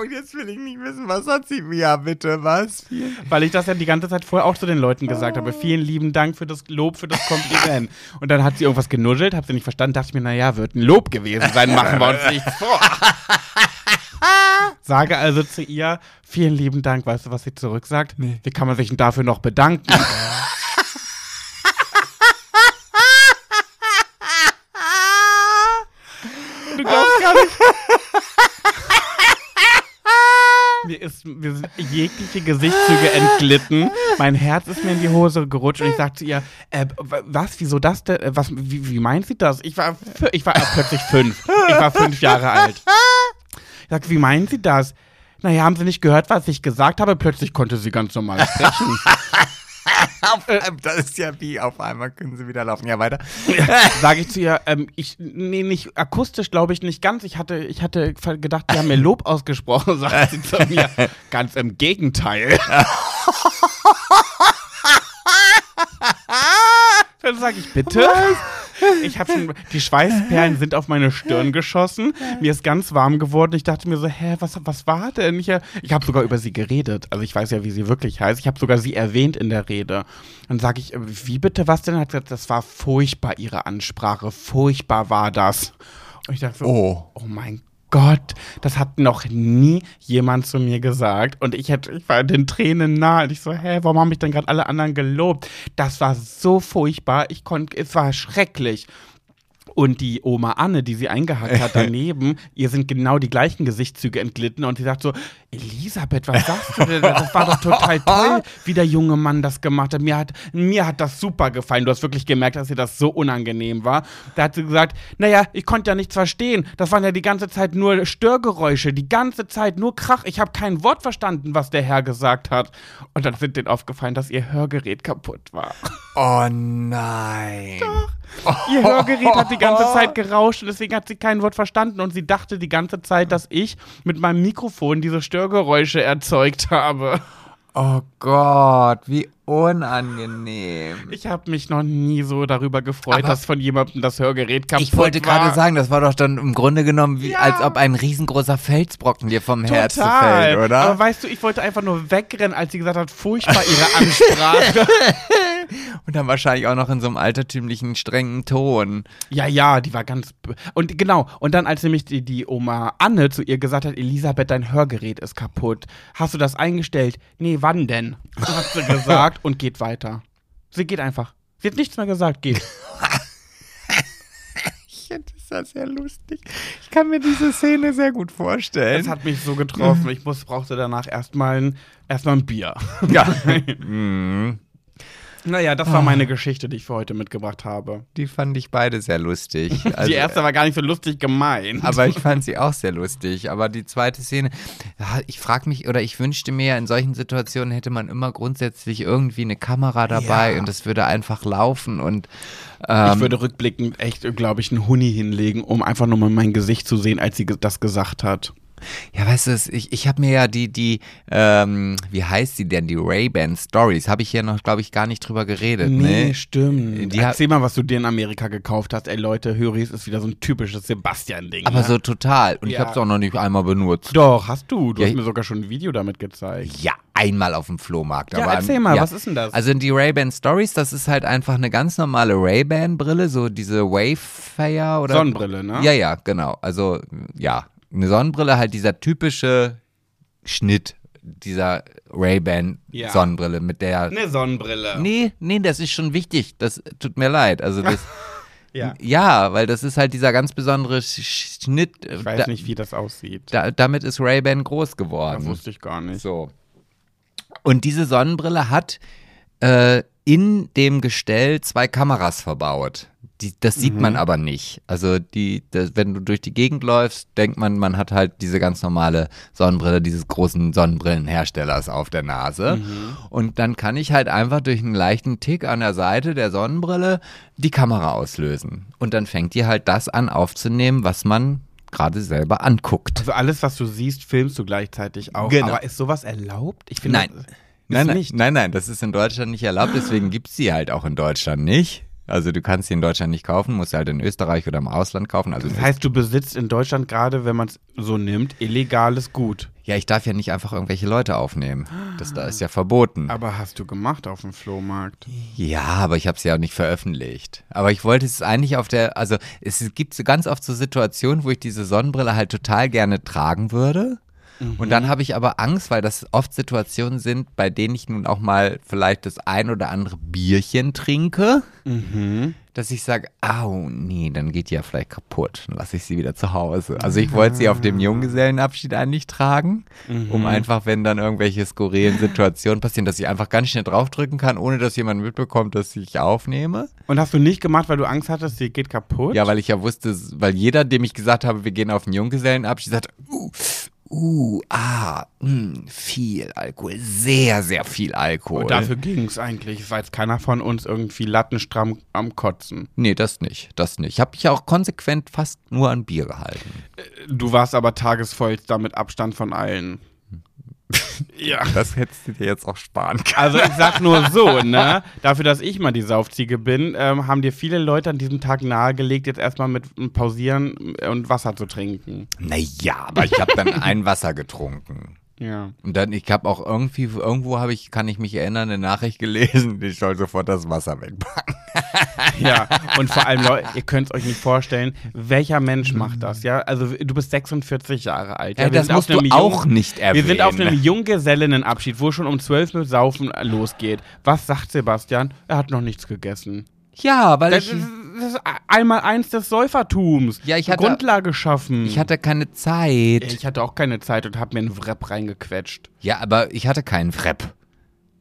Und jetzt will ich nicht wissen, was hat sie mir? Ja, bitte, was? Weil ich das ja die ganze Zeit vorher auch zu den Leuten gesagt habe. Vielen lieben Dank für das Lob, für das Kompliment. Und dann hat sie irgendwas genuschelt, hab sie nicht verstanden, dachte ich mir, naja, wird ein Lob gewesen sein, machen wir uns nichts vor. [LAUGHS] Sage also zu ihr, vielen lieben Dank, weißt du, was sie zurücksagt? Nee. Wie kann man sich denn dafür noch bedanken? [LAUGHS] du glaubst gar nicht. [LAUGHS] Mir, ist, mir sind jegliche Gesichtszüge entglitten. Mein Herz ist mir in die Hose gerutscht und ich sagte ihr, äh, was, wieso das denn? Äh, Was, wie, wie meint sie das? Ich war, ich war plötzlich fünf. Ich war fünf Jahre alt. Ich sagte, wie meinen Sie das? Naja, haben Sie nicht gehört, was ich gesagt habe? Plötzlich konnte sie ganz normal sprechen. [LAUGHS] Das ist ja wie, auf einmal können sie wieder laufen. Ja, weiter. [LAUGHS] Sage ich zu ihr, ähm, ich, nee, nicht akustisch, glaube ich nicht ganz. Ich hatte, ich hatte gedacht, die haben mir Lob ausgesprochen, [LAUGHS] sagt sie zu mir. Ganz im Gegenteil. Dann sage ich, bitte? Ich habe schon, die Schweißperlen sind auf meine Stirn geschossen. Mir ist ganz warm geworden. Ich dachte mir so, hä, was, was war denn? Ich, ich habe sogar über sie geredet. Also ich weiß ja, wie sie wirklich heißt. Ich habe sogar sie erwähnt in der Rede. Dann sage ich, wie bitte, was denn? Hat gesagt, das war furchtbar, ihre Ansprache. Furchtbar war das. Und ich dachte so, Oh. oh mein Gott, das hat noch nie jemand zu mir gesagt. Und ich hätte, ich war den Tränen nahe. Und ich so, hä, warum haben mich denn gerade alle anderen gelobt? Das war so furchtbar. Ich konnte, es war schrecklich. Und die Oma Anne, die sie eingehackt hat [LAUGHS] daneben, ihr sind genau die gleichen Gesichtszüge entglitten und sie sagt so, Elisabeth, was sagst du denn? Das war doch total toll, wie der junge Mann das gemacht hat. Mir hat, mir hat das super gefallen. Du hast wirklich gemerkt, dass ihr das so unangenehm war. Da hat sie gesagt, naja, ich konnte ja nichts verstehen. Das waren ja die ganze Zeit nur Störgeräusche, die ganze Zeit nur Krach. Ich habe kein Wort verstanden, was der Herr gesagt hat. Und dann sind denen aufgefallen, dass ihr Hörgerät kaputt war. Oh nein. Doch. [LAUGHS] Ihr Hörgerät hat die ganze Zeit gerauscht und deswegen hat sie kein Wort verstanden und sie dachte die ganze Zeit, dass ich mit meinem Mikrofon diese Störgeräusche erzeugt habe. Oh Gott, wie unangenehm. Ich habe mich noch nie so darüber gefreut, Aber dass von jemandem das Hörgerät kaputt Ich wollte gerade sagen, das war doch dann im Grunde genommen, wie, Ja. als ob ein riesengroßer Felsbrocken dir vom Herzen fällt, oder? Aber weißt du, ich wollte einfach nur wegrennen, als sie gesagt hat, furchtbar ihre Ansprache. [LAUGHS] Und dann wahrscheinlich auch noch in so einem altertümlichen, strengen Ton. ja, ja, die war ganz. Und genau, und dann, als nämlich die, die Oma Anne zu ihr gesagt hat, Elisabeth, dein Hörgerät ist kaputt. Hast du das eingestellt? Nee, wann denn? Hat sie gesagt und geht weiter. Sie geht einfach. Sie hat nichts mehr gesagt, geht. [LAUGHS] [LAUGHS] Ich finde das sehr lustig. Ich kann mir diese Szene sehr gut vorstellen. Das hat mich so getroffen. [LAUGHS] Ich muss, brauchte danach erstmal ein, erstmal ein Bier. ja. Mhm. Naja, das war meine Geschichte, die ich für heute mitgebracht habe. Die fand ich beide sehr lustig. [LAUGHS] Also, die erste war gar nicht so lustig gemeint. Aber ich [LAUGHS] fand sie auch sehr lustig. Aber die zweite Szene, ich frage mich oder ich wünschte mir, in solchen Situationen hätte man immer grundsätzlich irgendwie eine Kamera dabei Ja. und es würde einfach laufen und ähm, ich würde rückblickend echt, glaube ich, einen Huni hinlegen, um einfach nur mal mein Gesicht zu sehen, als sie das gesagt hat. Ja, weißt du, es- ich, ich habe mir ja die, die, ähm, wie heißt sie denn, die Ray-Ban Stories, habe ich hier noch, glaube ich, gar nicht drüber geredet, ne? stimmt. Die Erzähl mal, was du dir in Amerika gekauft hast. Ey, Leute, Höris ist wieder so ein typisches Sebastian-Ding. Aber ne? so total. Und ich Ja. habe es auch noch nicht einmal benutzt. Doch, hast du. Du Ja, hast ich- mir sogar schon ein Video damit gezeigt. Ja, einmal auf dem Flohmarkt. Ja, aber erzähl mal, was ist denn das? Also die Ray-Ban Stories, das ist halt einfach eine ganz normale Ray-Ban-Brille, so diese Wayfair oder. Sonnenbrille, ne? Ja, ja, genau. Also, ja, eine Sonnenbrille, halt dieser typische Schnitt dieser Ray-Ban Ja. Sonnenbrille mit der. Eine Sonnenbrille. Nee, nee, das ist schon wichtig. Das tut mir leid. Also das. [LAUGHS] Ja. Ja, weil das ist halt dieser ganz besondere Sch- Schnitt. Ich weiß da, nicht, wie das aussieht. Da, damit ist Ray-Ban groß Das geworden. wusste ich gar nicht. So. Und diese Sonnenbrille hat äh, in dem Gestell zwei Kameras verbaut. Die, das sieht Mhm. man aber nicht. Also die, das, wenn du durch die Gegend läufst, denkt man, man hat halt diese ganz normale Sonnenbrille dieses großen Sonnenbrillenherstellers auf der Nase. Mhm. Und dann kann ich halt einfach durch einen leichten Tick an der Seite der Sonnenbrille die Kamera auslösen. Und dann fängt die halt das an aufzunehmen, was man gerade selber anguckt. Also alles, was du siehst, filmst du gleichzeitig auch. Genau. Aber ist sowas erlaubt? Ich finde, Nein. Nein, nein, nicht. nein, nein, das ist in Deutschland nicht erlaubt, deswegen gibt's sie halt auch in Deutschland nicht. Also du kannst sie in Deutschland nicht kaufen, musst sie halt in Österreich oder im Ausland kaufen. Also Das heißt, du besitzt in Deutschland gerade, wenn man es so nimmt, illegales Gut. ja, ich darf ja nicht einfach irgendwelche Leute aufnehmen. Das da ist ja verboten. Aber hast du gemacht auf dem Flohmarkt? Ja, aber ich habe es ja auch nicht veröffentlicht. Aber ich wollte es eigentlich auf der, also es gibt so ganz oft so Situationen, wo ich diese Sonnenbrille halt total gerne tragen würde. Und dann habe ich aber Angst, weil das oft Situationen sind, bei denen ich nun auch mal vielleicht das ein oder andere Bierchen trinke, dass ich sage, au, nee, dann geht die ja vielleicht kaputt. Dann lasse ich sie wieder zu Hause. Also ich wollte sie auf dem Junggesellenabschied eigentlich tragen, um einfach, wenn dann irgendwelche skurrilen Situationen passieren, dass ich einfach ganz schnell draufdrücken kann, ohne dass jemand mitbekommt, dass ich aufnehme. Und hast du nicht gemacht, weil du Angst hattest, sie geht kaputt? Ja, weil ich ja wusste, weil jeder, dem ich gesagt habe, wir gehen auf einen Junggesellenabschied, sagt, uh, uh, ah, mh, viel Alkohol, sehr, sehr viel Alkohol. Und dafür ging es eigentlich. Jetzt keiner von uns irgendwie lattenstramm am Kotzen. Nee, das nicht, das nicht. Ich habe mich auch konsequent fast nur an Bier gehalten. Du warst aber tagesvollster mit Abstand von allen. Ja. Das hättest du dir jetzt auch sparen können. Also ich sag nur so, [LAUGHS] ne? Dafür, dass ich mal die Saufziege bin, ähm, haben dir viele Leute an diesem Tag nahegelegt, jetzt erstmal mit Pausieren und Wasser zu trinken. Naja, aber ich habe dann ein Wasser getrunken. Ja. Und dann, ich habe auch irgendwie, irgendwo habe ich, kann ich mich erinnern, eine Nachricht gelesen, ich soll sofort das Wasser wegpacken. Ja, und vor allem, Leute, ihr könnt es euch nicht vorstellen, welcher Mensch macht das, ja? Also du bist 46 Jahre alt. Ja, wir das sind auf musst du einem auch Jung- nicht Wir sind auf erwähnen. einem Junggesellinnenabschied, wo schon um 12 mit Saufen losgeht. Was sagt Sebastian? Er hat noch nichts gegessen. Ja, weil Das ich, ist, das ist einmal eins des Säufertums. Ja, ich hatte- Grundlage schaffen. Ich hatte keine Zeit. ich hatte auch keine Zeit und hab mir einen Wrap reingequetscht. Ja, aber ich hatte keinen Wrap.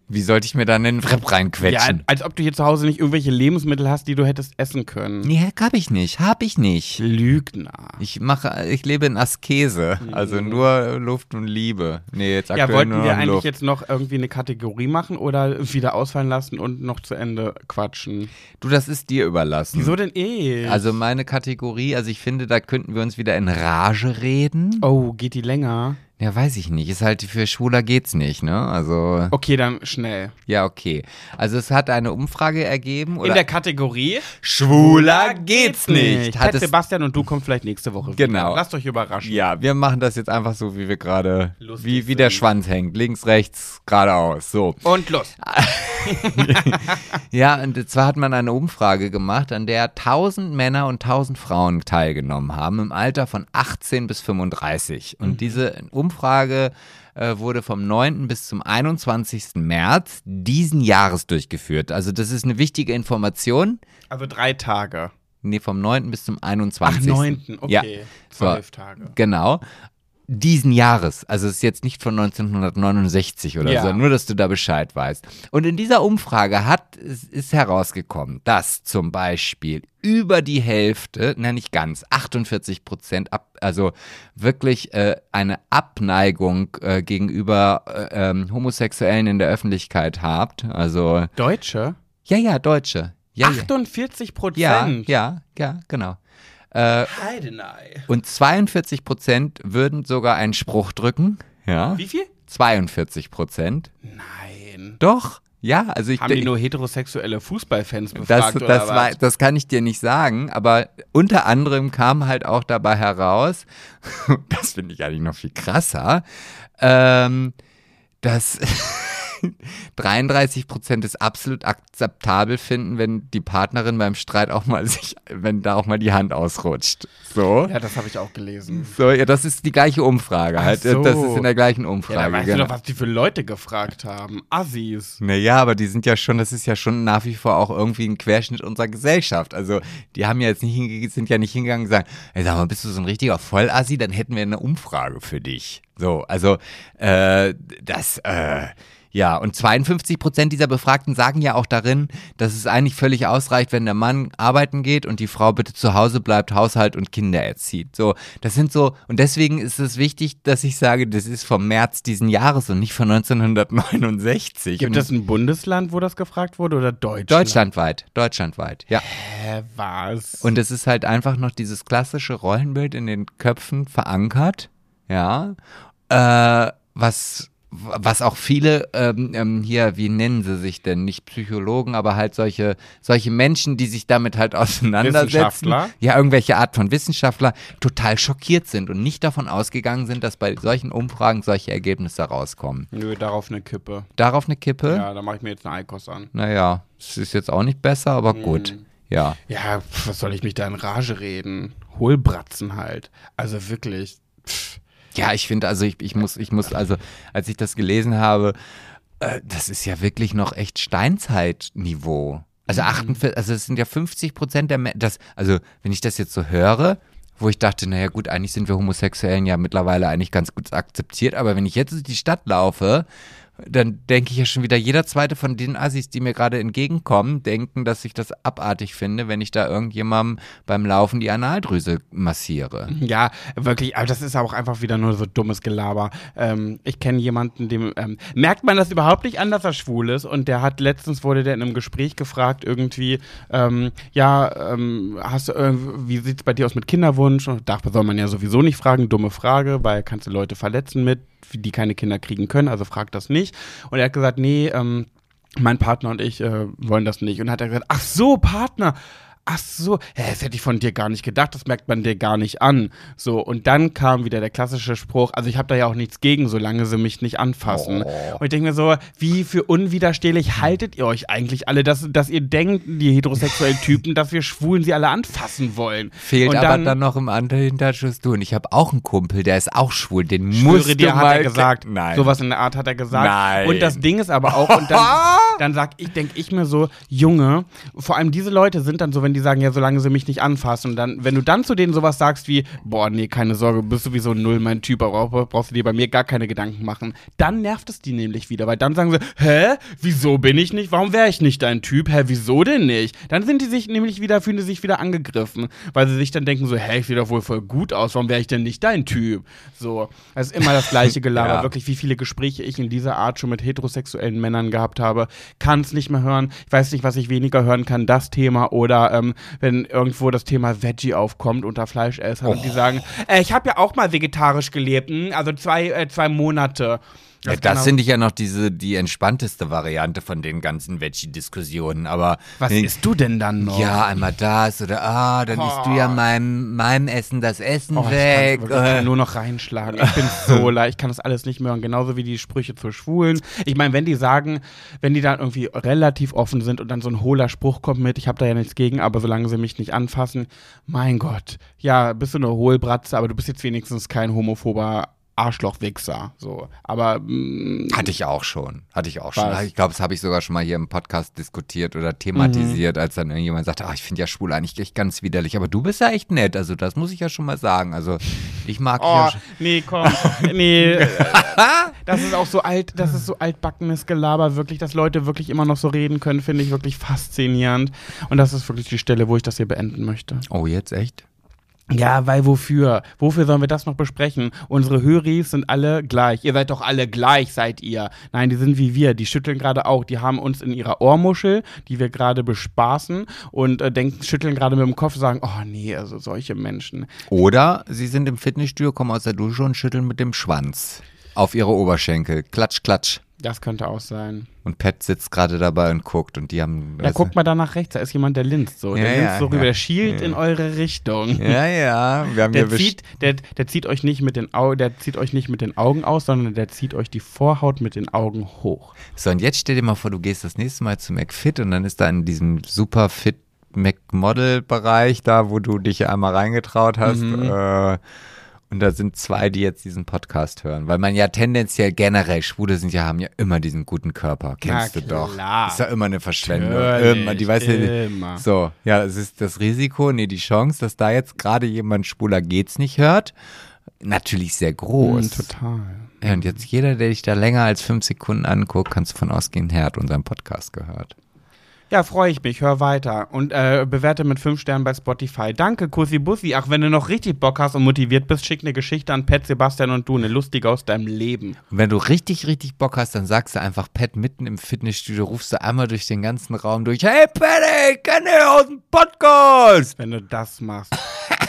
Wie sollte ich mir dann einen Wrap Ja, reinquetschen? als ob du hier zu Hause nicht irgendwelche Lebensmittel hast, die du hättest essen können. nee, hab ich nicht. Hab ich nicht. Lügner. Ich mache, ich lebe in Askese. Also nur Luft und Liebe. Nee, jetzt Mhm. Ja, aktuell wollten nur wir eigentlich Luft. jetzt noch irgendwie eine Kategorie machen oder wieder ausfallen lassen und noch zu Ende quatschen? Du, das ist dir überlassen. Wieso denn eh? Also meine Kategorie, also ich finde, da könnten wir uns wieder in Rage reden. Oh, geht die länger? Ja, weiß ich nicht. Ist halt für Schwuler geht's nicht, ne? Also, Okay, dann schnell. ja, okay. Also es hat eine Umfrage ergeben. Oder In der Kategorie Schwuler geht's nicht. Hat es, Sebastian und du kommt vielleicht nächste Woche wieder. Genau. Lasst euch überraschen. ja, wir machen das jetzt einfach so, wie wir gerade, wie, wie der. Schwanz hängt. Links, rechts, geradeaus. So. Und los. [LAUGHS] Ja, und zwar hat man eine Umfrage gemacht, an der 1000 Männer und 1000 Frauen teilgenommen haben, im Alter von 18 bis 35. Und diese Umfrage äh, wurde vom 9. bis zum 21. März diesen Jahres durchgeführt. Also das ist eine wichtige Information. Also drei Tage. Nee, vom 9. bis zum Ach, 21. neunten. Ja. Okay. So. Zwölf Tage. Genau. Diesen Jahres, also es ist jetzt nicht von 1969 oder Ja. so, nur dass du da Bescheid weißt. Und in dieser Umfrage hat, es ist herausgekommen, dass zum Beispiel über die Hälfte, na nicht ganz, 48 Prozent, ab, also wirklich äh, eine Abneigung äh, gegenüber äh, ähm, Homosexuellen in der Öffentlichkeit habt. Also, Deutsche? ja, ja, Deutsche. Ja, ja. 48 Ja, Prozent. ja, ja, genau. Äh, Heidenei. und 42 Prozent würden sogar einen Spruch drücken. Ja. Wie viel? 42 Prozent. Nein. Doch. Ja, also ich Haben die nur heterosexuelle Fußballfans das, befragt oder das, was? war, das kann ich dir nicht sagen, aber unter anderem kam halt auch dabei heraus, [LAUGHS] das finde ich eigentlich noch viel krasser, ähm, dass [LAUGHS] 33 Prozent es absolut akzeptabel finden, wenn die Partnerin beim Streit auch mal sich, wenn da auch mal die Hand ausrutscht. So. Ja, das habe ich auch gelesen. So, ja, das ist die gleiche Umfrage halt. so. Das ist in der gleichen Ja, Umfrage. da weißt genau. du doch, was die für Leute gefragt haben. Assis. Naja, aber die sind ja schon, das ist ja schon nach wie vor auch irgendwie ein Querschnitt unserer Gesellschaft. Also, die haben ja jetzt nicht sind ja nicht hingegangen und sagen, ey, sag mal, bist du so ein richtiger Vollassi, dann hätten wir eine Umfrage für dich. So, also, äh, das, äh, ja, und 52 Prozent dieser Befragten sagen ja auch darin, dass es eigentlich völlig ausreicht, wenn der Mann arbeiten geht und die Frau bitte zu Hause bleibt, Haushalt und Kinder erzieht. So, das sind so, und deswegen ist es wichtig, dass ich sage, das ist vom März diesen Jahres und nicht von 1969. Gibt es ein Bundesland, wo das gefragt wurde oder Deutschland? Deutschlandweit, deutschlandweit, ja. Hä, was? Und es ist halt einfach noch dieses klassische Rollenbild in den Köpfen verankert, ja, äh, was was auch viele ähm, ähm, hier, wie nennen sie sich denn, nicht Psychologen, aber halt solche solche Menschen, die sich damit halt auseinandersetzen, Wissenschaftler? ja, irgendwelche Art von Wissenschaftler, total schockiert sind und nicht davon ausgegangen sind, dass bei solchen Umfragen solche Ergebnisse rauskommen. Nö, darauf eine Kippe. Darauf eine Kippe? Ja, da mache ich mir jetzt eine Eikos an. Naja, es ist jetzt auch nicht besser, aber gut. Mhm. Ja. Ja, pf, was soll ich mich da in Rage reden? Hohlbratzen halt. Also wirklich. Pff. Ja, ich finde, also ich, ich muss, ich muss, also als ich das gelesen habe, äh, das ist ja wirklich noch echt Steinzeitniveau. Also Mhm. 48, also es sind ja 50 Prozent der Menschen, das, also wenn ich das jetzt so höre, wo ich dachte, naja gut, eigentlich sind wir Homosexuellen ja mittlerweile eigentlich ganz gut akzeptiert, aber wenn ich jetzt durch die Stadt laufe, dann denke ich ja schon wieder, jeder zweite von den Assis, die mir gerade entgegenkommen, denken, dass ich das abartig finde, wenn ich da irgendjemandem beim Laufen die Analdrüse massiere. Ja, wirklich, aber das ist auch einfach wieder nur so dummes Gelaber. Ähm, ich kenne jemanden, dem ähm, merkt man das überhaupt nicht an, dass er schwul ist. Und der hat letztens wurde der in einem Gespräch gefragt, irgendwie, ähm, ja, ähm, hast du, äh, wie sieht's bei dir aus mit Kinderwunsch? Und da soll man ja sowieso nicht fragen, dumme Frage, weil kannst du Leute verletzen mit, die keine Kinder kriegen können, also frag das nicht. Und er hat gesagt, nee, ähm, mein Partner und ich äh, wollen das nicht. Und hat er gesagt, ach so, Partner. Ach so, das hätte ich von dir gar nicht gedacht, das merkt man dir gar nicht an. So, und dann kam wieder der klassische Spruch, also ich habe da ja auch nichts gegen, solange sie mich nicht anfassen. Und ich denke mir so, wie für unwiderstehlich haltet ihr euch eigentlich alle, dass, dass ihr denkt, die heterosexuellen Typen, dass wir Schwulen sie alle anfassen wollen. Fehlt und aber dann noch im anderen Hinterschuss du. Und ich habe auch einen Kumpel, der ist auch schwul. Den musst du dir, hat mal er gesagt. Nein. Sowas in der Art hat er gesagt. Nein. Und das Ding ist aber auch, und dann, [LAUGHS] dann sag ich, denke ich mir so, Junge, vor allem diese Leute sind dann so, wenn die sagen, ja, solange sie mich nicht anfassen. Und dann, wenn du dann zu denen sowas sagst wie, boah, nee, keine Sorge, du bist sowieso null mein Typ, aber brauchst du dir bei mir gar keine Gedanken machen, dann nervt es die nämlich wieder, weil dann sagen sie, hä, wieso bin ich nicht, warum wäre ich nicht dein Typ, hä, wieso denn nicht? Dann sind die sich nämlich wieder, fühlen sie sich wieder angegriffen, weil sie sich dann denken so, hä, ich sehe doch wohl voll gut aus, warum wäre ich denn nicht dein Typ? So, das ist immer das gleiche Gelaber, [LAUGHS] ja. wirklich, wie viele Gespräche ich in dieser Art schon mit heterosexuellen Männern gehabt habe, kann es nicht mehr hören, ich weiß nicht, was ich weniger hören kann, das Thema oder ähm, wenn irgendwo das Thema Veggie aufkommt unter Fleischesser oh. und die sagen, äh, ich habe ja auch mal vegetarisch gelebt, hm? also zwei, äh, zwei Monate. Das, ja, das genau. finde ich ja noch diese, die entspannteste Variante von den ganzen Veggie-Diskussionen. Aber. Was wenn, isst du denn dann noch? Ja, einmal das oder ah, dann oh. isst du ja meinem, meinem Essen das Essen oh, weg. Ich kann, ich nur noch [LAUGHS] reinschlagen. Ich bin so [LAUGHS] leid, ich kann das alles nicht mehr hören. Genauso wie die Sprüche zu Schwulen. Ich meine, wenn die sagen, wenn die dann irgendwie relativ offen sind und dann so ein hohler Spruch kommt mit, ich habe da ja nichts gegen, aber solange sie mich nicht anfassen, mein Gott, ja, bist du eine Hohlbratze, aber du bist jetzt wenigstens kein homophober Arschlochwichser. So. Aber mh, mm, hatte ich auch schon. Hatte ich auch schon. Was? Ich glaube, das habe ich sogar schon mal hier im Podcast diskutiert oder thematisiert, mhm. als dann jemand sagte, ach, ich finde ja schwul eigentlich echt ganz widerlich. Aber du bist ja echt nett. Also das muss ich ja schon mal sagen. Also ich mag oh, ja Nee, komm. [LAUGHS] nee. [LAUGHS] das ist auch so alt, das ist so altbackenes Gelaber, wirklich, dass Leute wirklich immer noch so reden können, finde ich wirklich faszinierend. Und das ist wirklich die Stelle, wo ich das hier beenden möchte. Oh, jetzt echt? Ja, weil wofür? Wofür sollen wir das noch besprechen? Unsere Höris sind alle gleich. Ihr seid doch alle gleich, seid ihr. Nein, die sind wie wir. Die schütteln gerade auch. Die haben uns in ihrer Ohrmuschel, die wir gerade bespaßen und äh, denken, schütteln gerade mit dem Kopf, sagen, oh nee, also solche Menschen. Oder sie sind im Fitnessstudio, kommen aus der Dusche und schütteln mit dem Schwanz auf ihre Oberschenkel. Klatsch, klatsch. Das könnte auch sein. Und Pat sitzt gerade dabei und guckt und die haben. Da guckt mal da nach rechts, da ist jemand, der linst so. Der ja, linst so rüber, der schielt ja. in eure Richtung. Ja, ja. Wir haben der, zieht, der, der zieht euch nicht mit den Augen, der zieht euch nicht mit den Augen aus, sondern der zieht euch die Vorhaut mit den Augen hoch. So, und jetzt stell dir mal vor, du gehst das nächste Mal zu McFit und dann ist da in diesem super fit McModel-Bereich da, wo du dich einmal reingetraut hast. Mhm. Äh, und da sind zwei, die jetzt diesen Podcast hören. Weil man ja tendenziell generell, Schwule sind ja, haben ja immer diesen guten Körper. Kennst Na, du doch. Klar. Ist ja immer eine Verschwendung. Natürlich, immer. Die weiß immer. Ja, so, ja, es ist das Risiko, nee, die Chance, dass da jetzt gerade jemand Schwuler geht's nicht hört, natürlich sehr groß. Mm, total. Ja, und jetzt jeder, der dich da länger als fünf Sekunden anguckt, kannst du von ausgehen, er hat unseren Podcast gehört. Ja, freue ich mich. Hör weiter. Und äh, bewerte mit fünf Sternen bei Spotify. Danke, Kussi Bussi. Ach, wenn du noch richtig Bock hast und motiviert bist, schick eine Geschichte an Pat, Sebastian und du. Eine lustige aus deinem Leben. Und wenn du richtig, richtig Bock hast, dann sagst du einfach Pat mitten im Fitnessstudio, rufst du einmal durch den ganzen Raum durch. Hey, Pat, ich kenne dich aus dem Podcast. Wenn du das machst,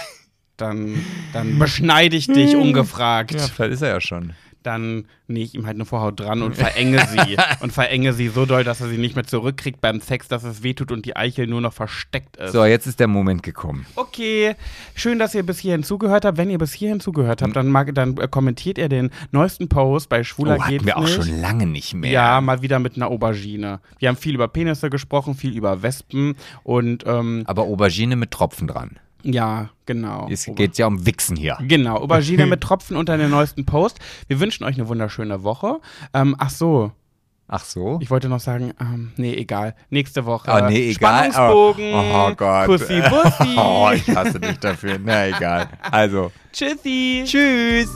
[LAUGHS] dann, dann beschneide ich dich ungefragt. Ja, vielleicht ist er ja schon dann nähe ich ihm halt eine Vorhaut dran und verenge sie. [LAUGHS] und verenge sie so doll, dass er sie nicht mehr zurückkriegt beim Sex, dass es wehtut und die Eichel nur noch versteckt ist. So, jetzt ist der Moment gekommen. Okay, schön, dass ihr bis hierhin zugehört habt. Wenn ihr bis hierhin zugehört habt, dann, mag, dann äh, kommentiert ihr den neuesten Post bei Schwuler oh, geht's wir nicht. auch schon lange nicht mehr. Ja, mal wieder mit einer Aubergine. Wir haben viel über Penisse gesprochen, viel über Wespen und ähm, Aber Aubergine mit Tropfen dran. Ja, genau. Es geht ja um Wichsen hier. Genau, Aubergine [LAUGHS] mit Tropfen unter den neuesten Post. Wir wünschen euch eine wunderschöne Woche. Ähm, ach so. Ach so? Ich wollte noch sagen, ähm, nee, egal. Nächste Woche. Oh, nee, egal. Spannungsbogen. Oh, oh Gott. Kussi, Bussi. [LAUGHS] oh, ich hasse dich dafür. Na, egal. Also. Tschüssi. Tschüss.